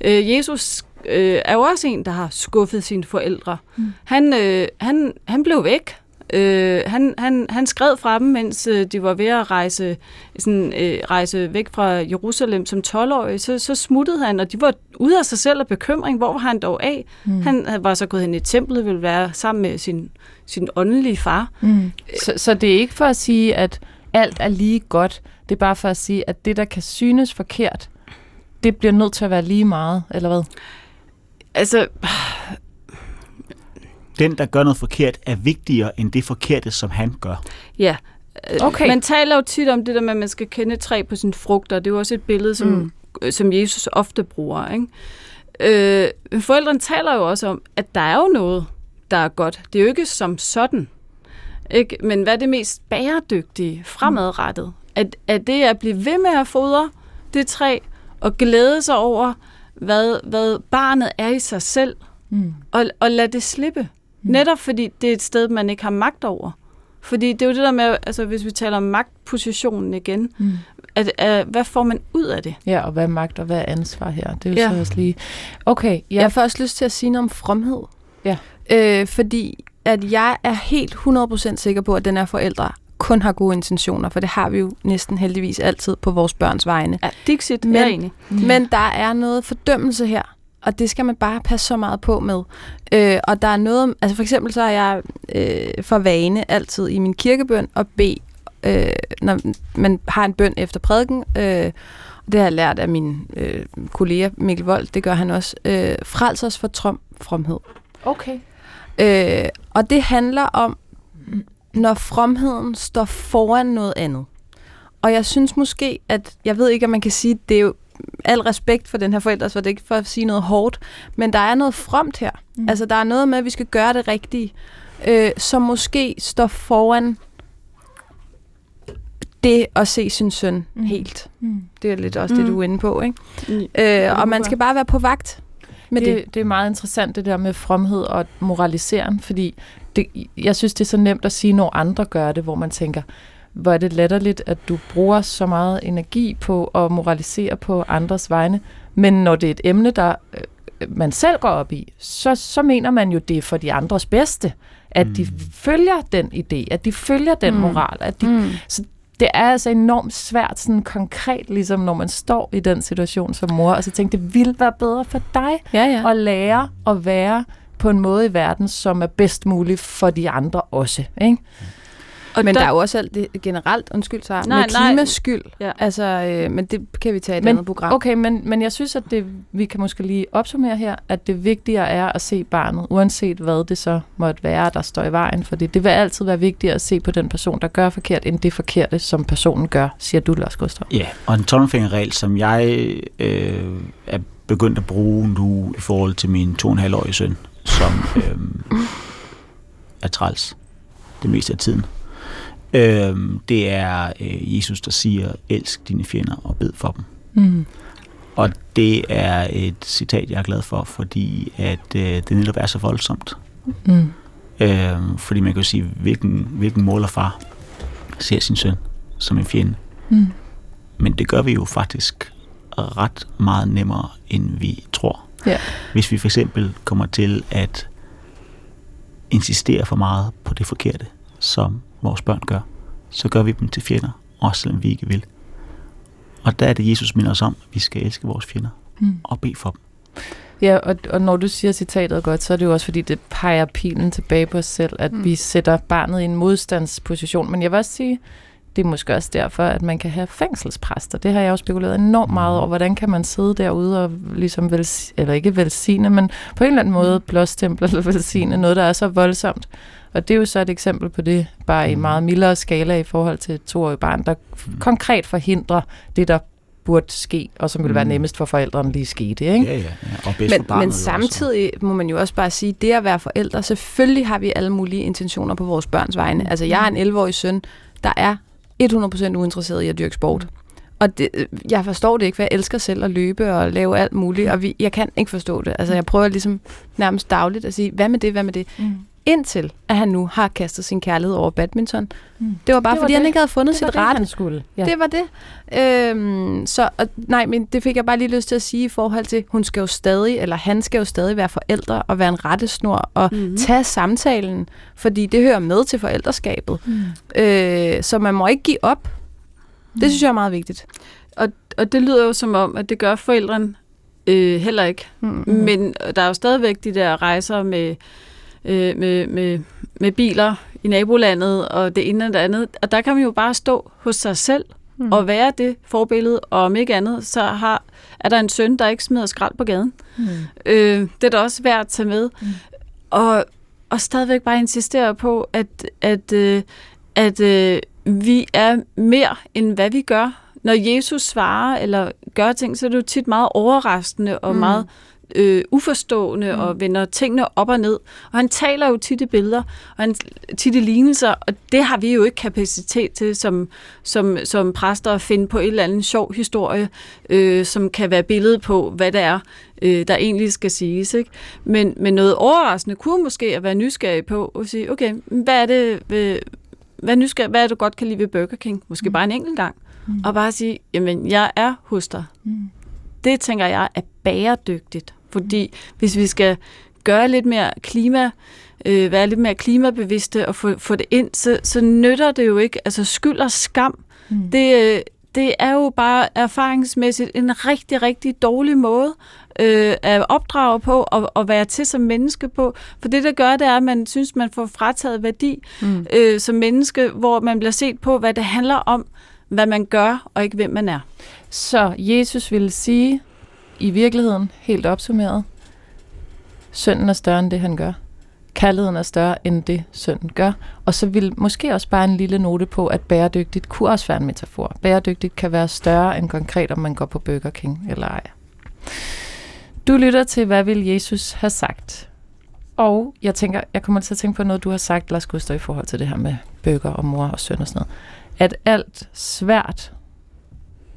Øh, Jesus øh, er jo også en, der har skuffet sine forældre. Mm. Han, øh, han, han blev væk Øh, han, han, han skred fra dem, mens øh, de var ved at rejse, sådan, øh, rejse væk fra Jerusalem som 12-årig. Så, så smuttede han, og de var ude af sig selv af bekymring. Hvor var han dog af? Mm. Han var så gået hen i templet, ville være sammen med sin, sin åndelige far. Mm. Så, så det er ikke for at sige, at alt er lige godt. Det er bare for at sige, at det, der kan synes forkert, det bliver nødt til at være lige meget, eller hvad? Altså, den, der gør noget forkert, er vigtigere end det forkerte, som han gør. Ja, okay. man taler jo tit om det der med, at man skal kende træ på sine frugter. Det er jo også et billede, som, mm. som Jesus ofte bruger. Ikke? Øh, forældrene taler jo også om, at der er jo noget, der er godt. Det er jo ikke som sådan. Ikke? Men hvad er det mest bæredygtige, fremadrettet? At, at det er at blive ved med at fodre det træ, og glæde sig over, hvad, hvad barnet er i sig selv, mm. og, og lade det slippe. Mm. Netop fordi det er et sted, man ikke har magt over. Fordi det er jo det der med, altså hvis vi taler om magtpositionen igen, mm. at, at, hvad får man ud af det? Ja, og hvad er magt, og hvad er ansvar her? Det er jo ja. så også lige... Okay, ja. Jeg får også lyst til at sige noget om fromhed. Ja. Øh, fordi at jeg er helt 100% sikker på, at den her forældre kun har gode intentioner, for det har vi jo næsten heldigvis altid på vores børns vegne. Ja, Dixit, men, jeg er enig. Mm. Men der er noget fordømmelse her og det skal man bare passe så meget på med. Øh, og der er noget, altså for eksempel så er jeg øh, for vane altid i min kirkebøn at bede, øh, når man har en bøn efter prædiken, øh, det har jeg lært af min øh, kollega Mikkel Vold, det gør han også, øh, frels os for trom, fromhed. Okay. Øh, og det handler om, når fromheden står foran noget andet. Og jeg synes måske, at jeg ved ikke, om man kan sige, at det er jo al respekt for den her forælder, så det er ikke for at sige noget hårdt, men der er noget fromt her. Mm. Altså, der er noget med, at vi skal gøre det rigtige, øh, som måske står foran det at se sin søn mm. helt. Mm. Det er lidt også mm. det, du er inde på, ikke? Mm. Øh, og man skal bare være på vagt med det, det. Det er meget interessant, det der med fromhed og moraliseren, fordi det, jeg synes, det er så nemt at sige, når andre gør det, hvor man tænker, hvor er det latterligt, at du bruger så meget energi på at moralisere på andres vegne. Men når det er et emne, der øh, man selv går op i, så, så mener man jo, det er for de andres bedste, at mm. de følger den idé, at de følger den mm. moral. At de, mm. Så det er altså enormt svært, sådan konkret, ligesom når man står i den situation som mor, og så tænker, det ville være bedre for dig ja, ja. at lære at være på en måde i verden, som er bedst muligt for de andre også. Ikke? Og men der, der er jo også alt det generelt, undskyld så, nej, med klimas skyld. Ja. Altså, øh, men det kan vi tage i et men, andet program. Okay, men, men jeg synes, at det, vi kan måske lige opsummere her, at det vigtigere er at se barnet, uanset hvad det så måtte være, der står i vejen. Fordi det vil altid være vigtigere at se på den person, der gør forkert, end det forkerte, som personen gør, siger du, Lars Gustav. Ja, og en tommelfingerregel, som jeg øh, er begyndt at bruge nu i forhold til min to og en halv årige søn, som øh, er træls det meste af tiden. Øhm, det er øh, Jesus, der siger, elsk dine fjender og bed for dem. Mm. Og det er et citat, jeg er glad for, fordi at øh, det netop er så voldsomt. Mm. Øhm, fordi man kan jo sige, hvilken, hvilken mor eller far ser sin søn som en fjende. Mm. Men det gør vi jo faktisk ret meget nemmere, end vi tror. Ja. Hvis vi for eksempel kommer til at insistere for meget på det forkerte, som vores børn gør, så gør vi dem til fjender, også selvom vi ikke vil. Og der er det, Jesus minder os om, at vi skal elske vores fjender mm. og bede for dem. Ja, og, og når du siger citatet godt, så er det jo også, fordi det peger pilen tilbage på os selv, at mm. vi sætter barnet i en modstandsposition. Men jeg vil også sige, det er måske også derfor, at man kan have fængselspræster. Det har jeg også spekuleret enormt meget mm. over. Hvordan kan man sidde derude og ligesom vel, eller ikke velsigne, men på en eller anden måde mm. blåstemple eller velsigne noget, der er så voldsomt. Og det er jo så et eksempel på det, bare i mm. meget mildere skala i forhold til et toårigt barn, der konkret forhindrer det, der burde ske, og som ville være nemmest for forældrene lige skete. Ikke? Ja, ja, ja. Og bedst men, for men samtidig også. må man jo også bare sige, det at være forældre, selvfølgelig har vi alle mulige intentioner på vores børns vegne. Altså jeg har en 11-årig søn, der er 100% uinteresseret i at dyrke sport. Og det, jeg forstår det ikke, for jeg elsker selv at løbe og lave alt muligt, og vi, jeg kan ikke forstå det. Altså, jeg prøver ligesom nærmest dagligt at sige, hvad med det, hvad med det? Mm. Indtil, at han nu har kastet sin kærlighed over badminton. Mm. Det var bare, Det var fordi det. han ikke havde fundet Det sit det, rette. han skulle. Ja. Det var det. Øhm, så og, nej, men det fik jeg bare lige lyst til at sige i forhold til, hun skal jo stadig, eller han skal jo stadig være forældre og være en rettesnor og mm-hmm. tage samtalen, fordi det hører med til forældreskabet. Mm. Øh, så man må ikke give op. Det synes jeg er meget vigtigt. Og, og det lyder jo som om, at det gør forældrene øh, heller ikke. Mm-hmm. Men der er jo stadigvæk de der rejser med, øh, med, med, med biler i nabolandet og det ene og det andet. Og der kan man jo bare stå hos sig selv mm. og være det forbillede, og om ikke andet, så har, er der en søn, der ikke smider skrald på gaden. Mm. Øh, det er da også værd at tage med. Mm. Og, og stadigvæk bare insistere på, at, at, øh, at øh, vi er mere, end hvad vi gør. Når Jesus svarer eller gør ting, så er det jo tit meget overraskende og mm. meget øh, uforstående mm. og vender tingene op og ned. Og han taler jo tit i billeder, og han tit i lignelser, og det har vi jo ikke kapacitet til som, som, som præster at finde på et eller andet sjov historie, øh, som kan være billede på, hvad det er, øh, der egentlig skal siges. Ikke? Men, men noget overraskende kunne måske at være nysgerrig på og sige, okay, hvad er det, ved, hvad, er nysgerrig, hvad er det, du godt kan lide ved Burger King? Måske mm. bare en enkelt gang. Mm. Og bare sige, jamen, jeg er hos dig. Mm. Det tænker jeg er bæredygtigt. Fordi hvis vi skal gøre lidt mere klima, øh, være lidt mere klimabevidste og få, få det ind, så, så nytter det jo ikke. Altså skyld og skam, Mm. det, øh, det er jo bare erfaringsmæssigt en rigtig, rigtig dårlig måde øh, at opdrage på og, og være til som menneske på. For det, der gør, det er, at man synes, man får frataget værdi Mm. øh, som menneske, hvor man bliver set på, hvad det handler om, hvad man gør, og ikke hvem man er. Så Jesus ville sige, i virkeligheden, helt opsummeret, synden er større end det, han gør. Kærligheden er større end det, synden gør. Og så vil måske også bare en lille note på, at bæredygtigt kunne også være en metafor. Bæredygtigt kan være større end konkret, om man går på Burger King eller ej. Du lytter til, hvad vil Jesus have sagt? Og jeg tænker, jeg kommer til at tænke på noget, du har sagt, Lars Gustav, i forhold til det her med bøger og mor og søn og sådan noget. At alt svært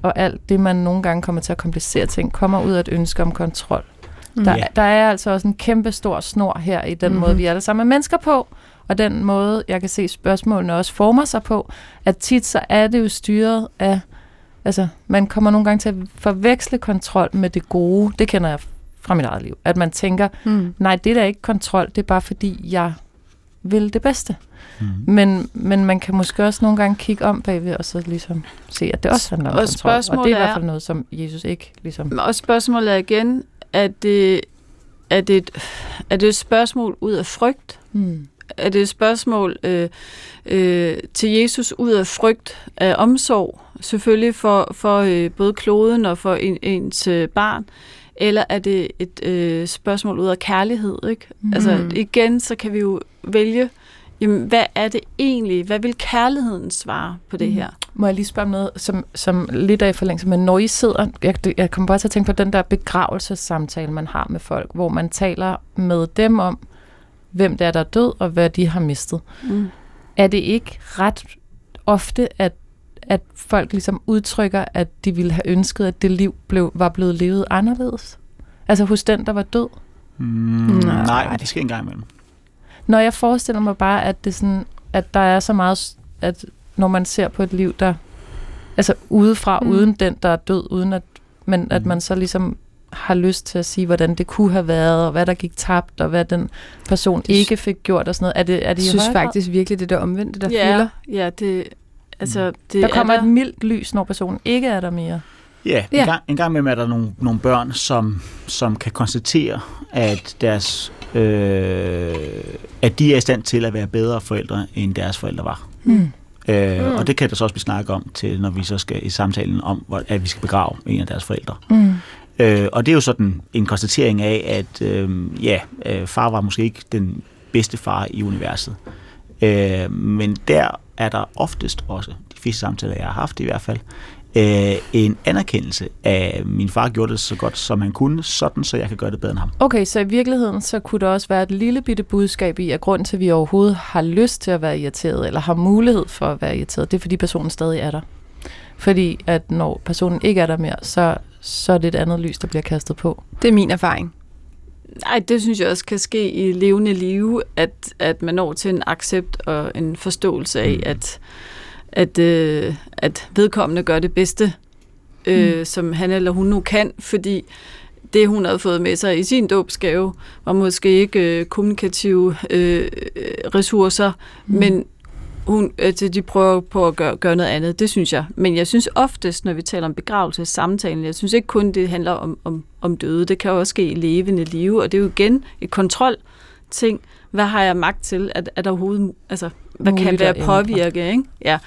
og alt det, man nogle gange kommer til at komplicere ting, kommer ud af et ønske om kontrol. Der, Ja. der er altså også en kæmpe stor snor her i den mm-hmm. måde, vi alle sammen er mennesker på, og den måde, jeg kan se spørgsmålene også former sig på, at tit så er det jo styret af, altså man kommer nogle gange til at forveksle kontrol med det gode, det kender jeg fra mit eget liv, at man tænker, Mm. nej, det er da ikke kontrol, det er bare fordi, jeg vil det bedste. Mm. Men, men man kan måske også nogle gange kigge om bagved, og så ligesom se, at det også handler om Og kontrol. Og det er i hvert er- fald noget, som Jesus ikke ligesom... Og spørgsmålet er igen, er det, er det, et, er det et spørgsmål ud af frygt? Hmm. Er det et spørgsmål øh, øh, til Jesus ud af frygt af omsorg? Selvfølgelig for, for øh, både kloden og for en, ens øh, barn. Eller er det et øh, spørgsmål ud af kærlighed? Ikke? Mm. Altså igen, så kan vi jo vælge, jamen, hvad er det egentlig? Hvad vil kærligheden svare på det Mm. her? Må jeg lige spørge om noget, som, som lidt af i forlængelse, men når I sidder, jeg, jeg kommer bare til at tænke på den der begravelsessamtale, man har med folk, hvor man taler med dem om, hvem det er, der er død, og hvad de har mistet. Mm. Er det ikke ret ofte, at, at folk ligesom udtrykker, at de ville have ønsket, at det liv blev, var blevet levet anderledes? Altså hos den, der var død? Mm, Nej. det sker en gang imellem. Når jeg forestiller mig bare, at det sådan, at der er så meget, at når man ser på et liv, der altså udefra, Mm. uden den, der er død, uden at, men at Mm. man så ligesom har lyst til at sige, hvordan det kunne have været, og hvad der gik tabt, og hvad den person Det- ikke fik gjort, og sådan noget. Er det, er det Jeg synes faktisk virkelig, det der omvendte, der ja, fylder. ja, det, altså, det der kommer er et mildt lys, når personen ikke er der mere. Ja, en, Ja. gang, en gang med er der nogle, nogle børn, som, som kan konstatere, at deres øh, at de er i stand til at være bedre forældre, end deres forældre var. Mm. Øh, Mm. Og det kan der så også blive snakket om, til, når vi så skal i samtalen om, at vi skal begrave en af deres forældre. Mm. Øh, og det er jo sådan en konstatering af, at øh, ja, øh, far var måske ikke den bedste far i universet. Øh, men der er der oftest også, de fleste samtaler, jeg har haft i hvert fald, øh, en anerkendelse af, at min far gjorde det så godt, som han kunne, sådan så jeg kan gøre det bedre end ham. Okay, så i virkeligheden, så kunne der også være et lille bitte budskab i, at grunden til, at vi overhovedet har lyst til at være irriteret, eller har mulighed for at være irriteret, det er, fordi personen stadig er der. Fordi at når personen ikke er der mere, så, så er det et andet lys, der bliver kastet på. Det er min erfaring. Nej, det synes jeg også kan ske i levende liv, at, at man når til en accept og en forståelse af, at, at, øh, at vedkommende gør det bedste, øh, mm. som han eller hun nu kan, fordi det, hun havde fået med sig i sin dåbsgave, var måske ikke øh, kommunikative øh, ressourcer, mm. men hun, altså, de prøver på at gøre, gøre noget andet, det synes jeg. Men jeg synes oftest, når vi taler om begravelse samtalen, jeg synes ikke kun, det handler om, om, om døde. Det kan også ske i levende liv, og det er jo igen et kontrol ting. Hvad har jeg magt til? At, at overhovedet, altså, hvad Muligt kan være påvirke? Ikke? Ja.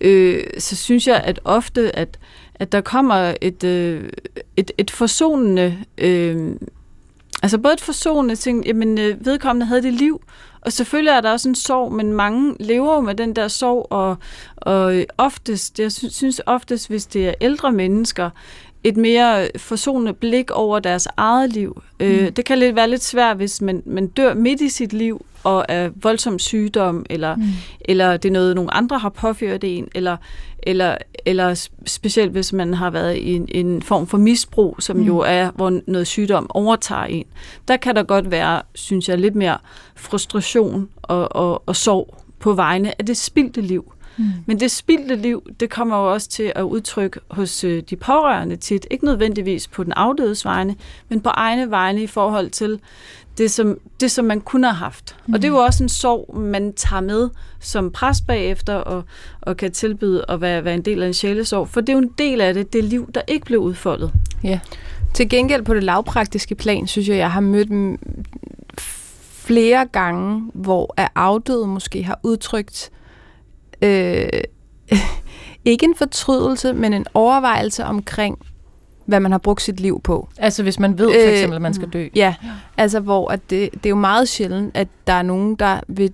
Øh, så synes jeg, at ofte, at, at der kommer et, øh, et, et forsonende, øh, altså både et forsonende ting, jamen øh, vedkommende havde det liv, og selvfølgelig er der også en sorg, men mange lever jo med den der sorg, og, og oftest, jeg synes oftest, hvis det er ældre mennesker, et mere forsonende blik over deres eget liv. Øh, mm. det kan lidt være lidt svært, hvis man, man dør midt i sit liv, og er voldsom sygdom, eller, mm. eller det er noget, nogle andre har påført en, eller, eller, eller specielt hvis man har været i en, en form for misbrug, som mm. jo er, hvor noget sygdom overtager en. Der kan der godt være, synes jeg, lidt mere frustration og, og, og sorg på vegne af det spildte liv. Mm. Men det spildte liv, det kommer jo også til at udtrykke hos øh, de pårørende tit. Ikke nødvendigvis på den afdødes vegne, men på egne vegne i forhold til det, som, det, som man kunne have haft. Mm. Og det er jo også en sorg, man tager med som præst bagefter og, og kan tilbyde at være, være en del af en sjælesorg. For det er jo en del af det, det liv, der ikke blev udfoldet. Ja. Til gengæld på det lavpraktiske plan, synes jeg, jeg har mødt flere gange, hvor er afdøde måske har udtrykt øh, ikke en fortrydelse, men en overvejelse omkring, hvad man har brugt sit liv på. Altså hvis man ved for øh, eksempel, at man skal dø. Ja, ja. altså hvor at det, det er jo meget sjældent, at der er nogen, der vil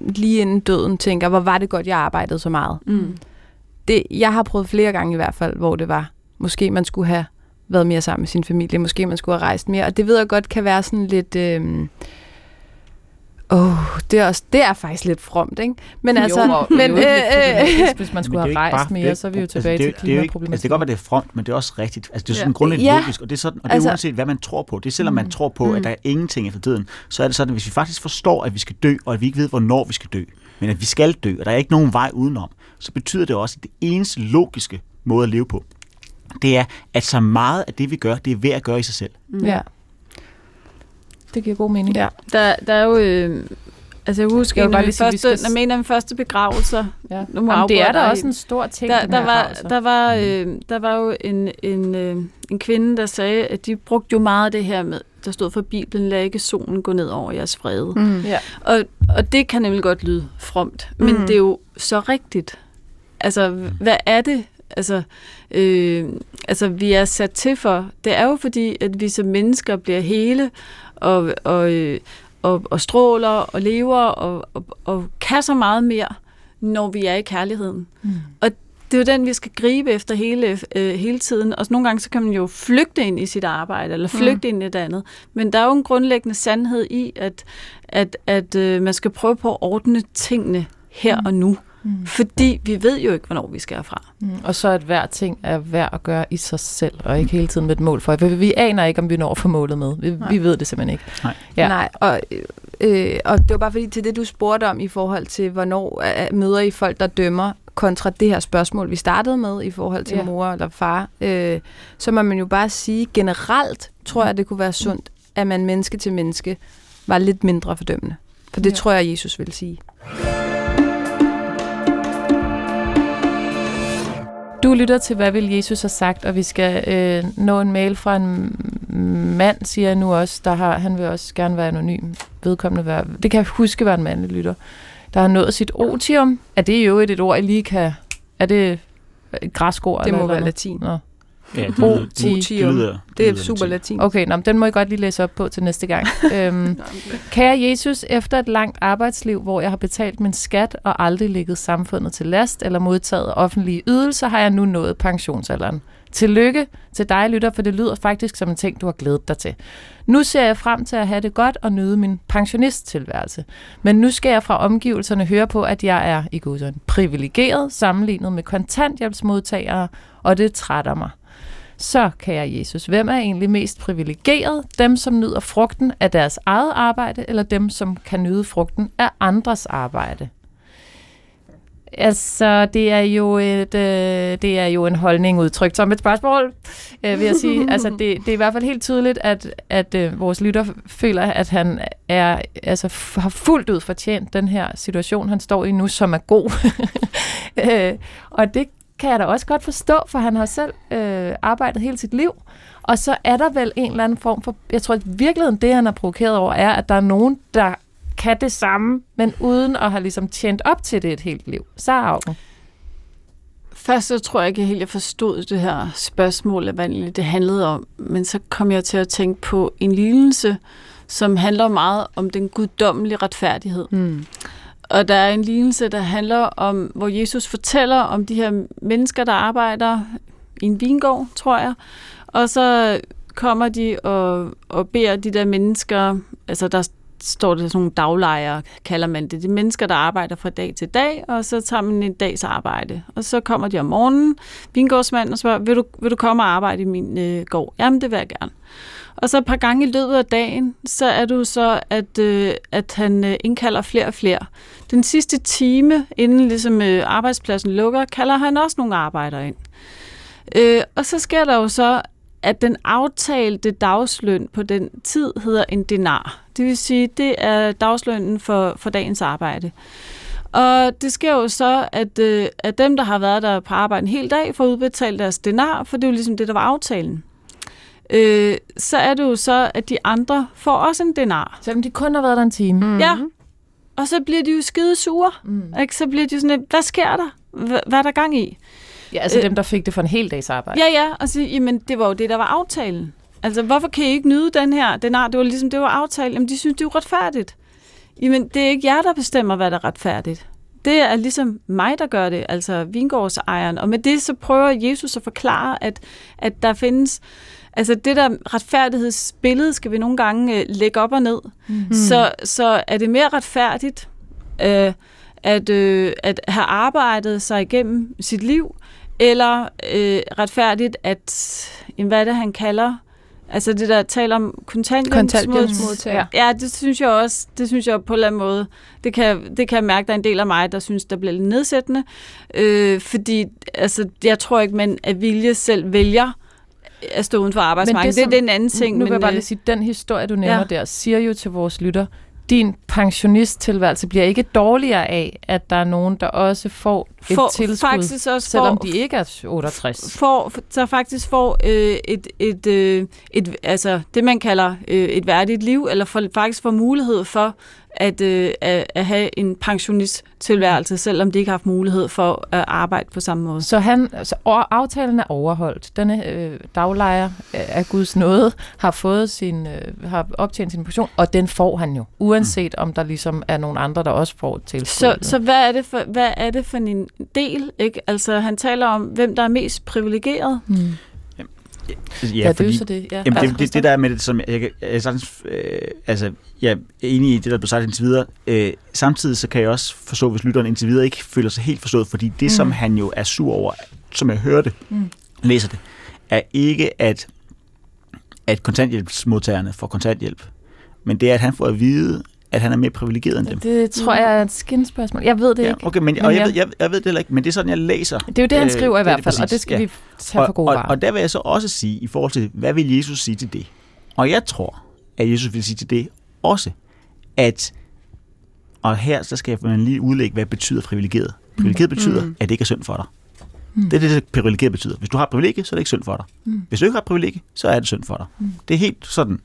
lige inden døden tænker, hvor var det godt, jeg arbejdede så meget. Mm. Det, jeg har prøvet flere gange i hvert fald, hvor det var, måske man skulle have været mere sammen med sin familie, måske man skulle have rejst mere, og det ved jeg godt kan være sådan lidt... Øh, Åh, oh, det, er også, det er faktisk lidt fromt, ikke? Men jo, altså, men, øh, øh, hvis man skulle have rejst bare, mere, så er vi jo tilbage altså, det, til klimaproblemet. Altså, det kan godt være, det er fromt, men det er også rigtigt. Altså, det er sådan ja. grundlæggende ja. logisk, og det er, sådan, og det er altså, uanset, hvad man tror på. Det er selvom mm, man tror på, mm. at der er ingenting efter tiden, så er det sådan, at hvis vi faktisk forstår, at vi skal dø, og at vi ikke ved, hvornår vi skal dø, men at vi skal dø, og der er ikke nogen vej udenom, så betyder det også, at det eneste logiske måde at leve på, det er, at så meget af det, vi gør, det er værd at gøre i sig selv. Mm. Det giver god mening. Ja, der, der er jo... Øh, Altså jeg husker, jeg, bare første, skal... jeg mener, min første begravelser. Ja. Nu må Jamen, det er da også en stor ting, der, der, var, der, var, øh, der var jo en, en, øh, en kvinde, der sagde, at de brugte jo meget det her med, der stod for Bibelen, lad ikke solen gå ned over jeres fred. Mm. Ja. Og, og det kan nemlig godt lyde fromt, men mm. det er jo så rigtigt. Altså, hvad er det, altså, øh, altså, vi er sat til for? Det er jo fordi, at vi som mennesker bliver hele, og, og, og, og stråler og lever og, og, og kan så meget mere, når vi er i kærligheden. Mm. Og det er jo den, vi skal gribe efter hele, øh, hele tiden. Og nogle gange så kan man jo flygte ind i sit arbejde, eller mm. flygte mm. ind i et andet. Men der er jo en grundlæggende sandhed i, at, at, at øh, man skal prøve på at ordne tingene her mm. og nu. Mm. Fordi vi ved jo ikke, hvornår vi skal herfra. Mm. Og så at hver ting er værd at gøre i sig selv, og ikke hele tiden med et mål for. For vi aner ikke, om vi når for målet med. Vi, vi ved det simpelthen ikke. Nej, ja. Nej og, øh, og det var bare fordi til det, du spurgte om i forhold til, hvornår øh, møder I folk, der dømmer, kontra det her spørgsmål, vi startede med i forhold til ja. mor eller far, øh, så må man jo bare sige, generelt tror jeg, det kunne være sundt, at man menneske til menneske var lidt mindre fordømmende. For det ja. tror jeg, Jesus vil sige. Du lytter til, hvad vil Jesus have sagt, og vi skal øh, nå en mail fra en mand, siger jeg nu også, der har, han vil også gerne være anonym. Vedkommende være, det kan jeg huske, hvad en mandlig lytter. Der har nået sit otium. Er det jo et, et ord, I lige kan... Er det et græsk ord? Det må være latin. Nå. Ja, det, lyder, det, det, lyder, det er super latin. Okay, nå, den må jeg godt lige læse op på til næste gang. øhm, kære Jesus, efter et langt arbejdsliv, hvor jeg har betalt min skat og aldrig ligget samfundet til last eller modtaget offentlige ydelser, har jeg nu nået pensionsalderen. Tillykke til dig, lytter, for det lyder faktisk som en ting, du har glædet dig til. Nu ser jeg frem til at have det godt og nyde min pensionisttilværelse. Men nu skal jeg fra omgivelserne høre på, at jeg er i god privilegeret sammenlignet med kontanthjælpsmodtagere, og det trætter mig. Så, kære Jesus, hvem er egentlig mest privilegeret? Dem, som nyder frugten af deres eget arbejde, eller dem, som kan nyde frugten af andres arbejde? Altså, det er jo et, øh, det er jo en holdning udtrykt som et spørgsmål, øh, vil jeg sige. Altså, det, det er i hvert fald helt tydeligt, at, at øh, vores lytter føler, at han er, altså, har fuldt ud fortjent den her situation, han står i nu, som er god. øh, og det kan jeg da også godt forstå, for han har selv øh, arbejdet hele sit liv. Og så er der vel en eller anden form for... Jeg tror, at virkeligheden det, han har provokeret over, er, at der er nogen, der kan det samme, men uden at have ligesom tjent op til det et helt liv. Så er Augen. Først så tror jeg ikke helt, jeg forstod det her spørgsmål, hvad det handlede om. Men så kom jeg til at tænke på en lignelse, som handler meget om den guddommelige retfærdighed. Mm. Og der er en lignelse, der handler om, hvor Jesus fortæller om de her mennesker, der arbejder i en vingård, tror jeg. Og så kommer de og, og beder de der mennesker, altså der står der sådan nogle daglejere, kalder man det. De mennesker, der arbejder fra dag til dag, og så tager man en dags arbejde. Og så kommer de om morgenen, vingårdsmanden, og spørger, vil du, vil du komme og arbejde i min øh, gård? Jamen, det vil jeg gerne. Og så et par gange i løbet af dagen, så er du så, at, øh, at han øh, indkalder flere og flere. Den sidste time, inden ligesom, øh, arbejdspladsen lukker, kalder han også nogle arbejdere ind. Øh, og så sker der jo så, at den aftalte dagsløn på den tid hedder en denar. Det vil sige, det er dagslønnen for, for dagens arbejde. Og det sker jo så, at, øh, at dem, der har været der på arbejde en hel dag, får udbetalt deres denar, for det er jo ligesom det, der var aftalen. Øh, så er det jo så, at de andre får også en denar. Selvom de kun har været der en time. Mm. Ja, og så bliver de jo skide sure. Mm. Ikke? Så bliver de sådan hvad sker der? H- hvad er der gang i? Ja, altså øh, dem, der fik det for en hel dags arbejde. Ja, ja, og så, jamen, det var jo det, der var aftalen. Altså, hvorfor kan I ikke nyde den her? Den er, det var ligesom, det var aftalen. Jamen, de synes, det er retfærdigt. Jamen, det er ikke jer, der bestemmer, hvad der er retfærdigt. Det er ligesom mig, der gør det, altså vingårdsejeren. Og med det, så prøver Jesus at forklare, at, at der findes... Altså det der retfærdighedsbillede skal vi nogle gange øh, lægge op og ned. Mm-hmm. Så, så er det mere retfærdigt øh, at, øh, at have arbejdet sig igennem sit liv, eller øh, retfærdigt, at, jamen, hvad er det, han kalder? Altså det der taler om kontanthjælpsmodtager. Ja, det synes jeg også, det synes jeg på en eller anden måde, det kan, det kan jeg mærke, der er en del af mig, der synes, der bliver lidt nedsættende. Øh, fordi altså, jeg tror ikke, man af vilje selv vælger at stå uden for arbejdsmarkedet. det, det er den anden ting. Nu men, vil jeg bare øh, lige sige, den historie, du nævner ja. der, siger jo til vores lytter, din pensionisttilværelse bliver ikke dårligere af, at der er nogen, der også får et for, tilskud, faktisk også selvom får, de ikke er 68. For, der faktisk får øh, et, et, øh, et, altså det, man kalder øh, et værdigt liv, eller for, faktisk får mulighed for at, øh, at, at have en pensionisttilværelse, selvom de ikke har haft mulighed for at arbejde på samme måde. Så, han, så aftalen er overholdt. Denne øh, daglejer af Guds nåde har fået sin, øh, har optjent sin pension, og den får han jo, uanset om der ligesom er nogen andre, der også får til. Så, så hvad, er det for, hvad er det for en del? Ikke? Altså han taler om, hvem der er mest privilegeret. Mm. Ja, ja, det er så det. Ja. Jamen, det, det, det der er med det, som jeg, jeg, jeg sagtens, øh, altså, jeg er enig i det, der blev sagt indtil videre. Øh, samtidig så kan jeg også forstå, hvis lytteren indtil videre ikke føler sig helt forstået, fordi det, mm. som han jo er sur over, som jeg hørte, mm. læser det, er ikke, at, at kontanthjælpsmodtagerne får kontanthjælp, men det er, at han får at vide, at han er mere privilegeret end dem. Det tror jeg er et skinspørgsmål. Jeg ved det ja, ikke. Okay, men, og jeg, ved, jeg, jeg ved det heller ikke, men det er sådan, jeg læser. Det er jo det, han øh, skriver øh, i hvert fald, og det skal ja. vi tage for gode og, og, og der vil jeg så også sige, i forhold til, hvad vil Jesus sige til det? Og jeg tror, at Jesus vil sige til det også, at, og her så skal jeg lige udlægge, hvad betyder privilegeret. Privilegeret mm. betyder, mm. at det ikke er synd for dig. Mm. Det er det, det privilegeret betyder. Hvis du har privilegie, så er det ikke synd for dig. Mm. Hvis du ikke har privilegie, så er det synd for dig. Mm. Det er helt sådan,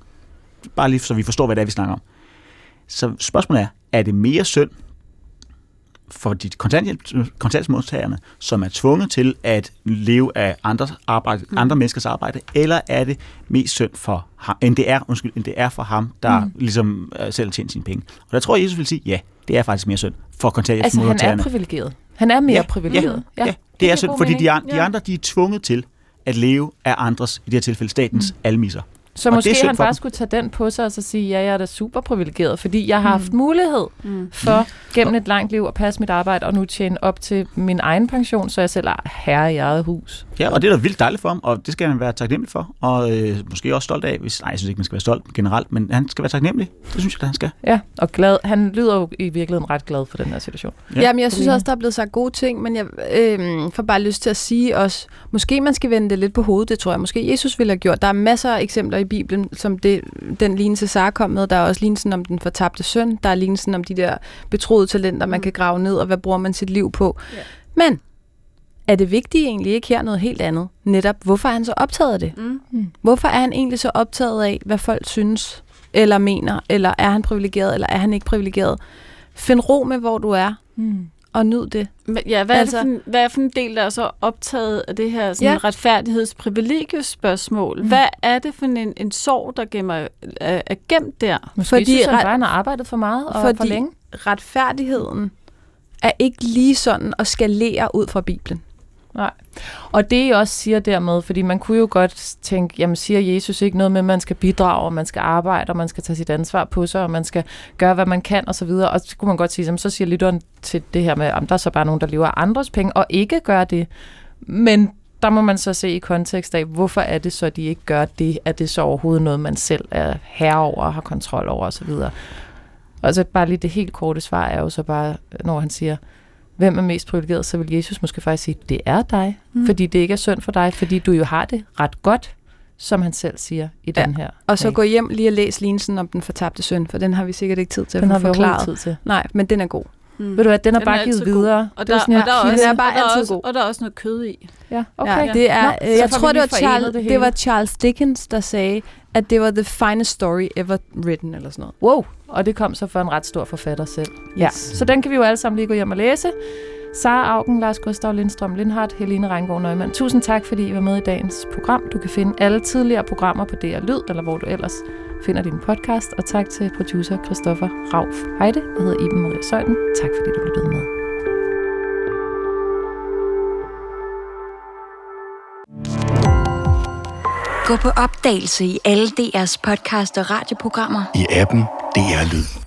bare lige så vi forstår, hvad det er, vi snakker om. Så spørgsmålet er, er det mere synd for de kontanthjælpsmodtagerne, som er tvunget til at leve af andre, arbejde, mm. andre menneskers arbejde, eller er det mest synd for ham, end det er, undskyld, end det er for ham, der mm. ligesom uh, selv tjener sine penge. Og der tror jeg, Jesus vil sige, ja, det er faktisk mere synd for kontanthjælpsmodtagerne. Altså han er privilegeret. Han er mere ja, privilegeret. Ja, ja, ja, det, det er synd, fordi de, de andre de er tvunget til at leve af andres, i det her tilfælde statens, mm. almiser. Så Og måske han bare dem. skulle tage den på sig og så sige, ja, jeg er da super privilegeret, fordi jeg har haft mulighed for gennem et langt liv at passe mit arbejde og nu tjene op til min egen pension, så jeg selv er herre i eget hus. Ja, og det er da vildt dejligt for ham, og det skal han være taknemmelig for, og øh, måske også stolt af, hvis, nej, jeg synes ikke, man skal være stolt generelt, men han skal være taknemmelig. Det synes jeg, da, han skal. Ja, og glad. Han lyder jo i virkeligheden ret glad for den her situation. Ja. Ja. Jamen, jeg synes også, der er blevet sagt gode ting, men jeg øh, får bare lyst til at sige også, måske man skal vende det lidt på hovedet, det tror jeg. Måske Jesus ville have gjort. Der er masser af eksempler i Bibelen, som det, den lignelse Sara kom med. Der er også lignelsen om den fortabte søn. Der er lignelsen om de der betroede talenter, man kan grave ned, og hvad bruger man sit liv på. Ja. Men er det vigtige egentlig ikke her noget helt andet? Netop, hvorfor er han så optaget af det? Mm. Hvorfor er han egentlig så optaget af, hvad folk synes, eller mener, eller er han privilegeret, eller er han ikke privilegeret? Find ro med, hvor du er, Mm. Og nyd det. Men Ja, hvad, altså, Altså- er det for en, hvad er for en del, der er så optaget af det her sådan Ja. retfærdighedsprivilegiespørgsmål? Mm. Hvad er det for en, en sorg, der gemmer, er, er gemt der? Måske Fordi synes han bare, han har arbejdet for meget og Fordi- for længe. Retfærdigheden er ikke lige sådan at skalere ud fra Bibelen. Nej. Og det jeg også siger dermed, fordi man kunne jo godt tænke, jamen siger Jesus ikke noget med, at man skal bidrage, og man skal arbejde, og man skal tage sit ansvar på sig, og man skal gøre, hvad man kan, og så videre. Og så kunne man godt sige, jamen, så siger lytteren til det her med, at der er så bare nogen, der lever af andres penge, og ikke gør det. Men der må man så se i kontekst af, hvorfor er det så, at de ikke gør det? Er det så overhovedet noget, man selv er herre over og har kontrol over osv.? Og så altså, bare lige det helt korte svar er jo så bare, når han siger, hvem er mest privilegeret, så vil Jesus måske faktisk sige, det er dig. Mm. Fordi det ikke er synd for dig, fordi du jo har det ret godt, som han selv siger i Ja, den her. Og så gå hjem lige og læs lignelsen om den fortabte søn, for den har vi sikkert ikke tid til at den få har vi forklaret. tid til. Nej, men den er god. Mm. Ved du hvad, den er Den er bare altid givet videre. Og Det er der, sådan og der, er kilde. også, Den er bare og der er altid også, god. og der er også noget kød i. Ja, Okay. Ja, det er, Nå, øh, jeg tror, det var, Charles, det det, hele. det var Charles Dickens, der sagde, at det var the finest story ever written, eller sådan noget. Wow, og det kom så for en ret stor forfatter selv. Ja, Yes. så den kan vi jo alle sammen lige gå hjem og læse. Sara Augen, Lars Gustav Lindstrøm Lindhardt, Helene Reingård Nøgman. Tusind tak, fordi I var med i dagens program. Du kan finde alle tidligere programmer på DR Lyd, eller hvor du ellers finder din podcast. Og tak til producer Christoffer Rauf Heide. Jeg hedder Iben Maria Søjden. Tak fordi du lyttede med. Gå på opdagelse i alle DR's podcast og radioprogrammer. I appen DR Lyd.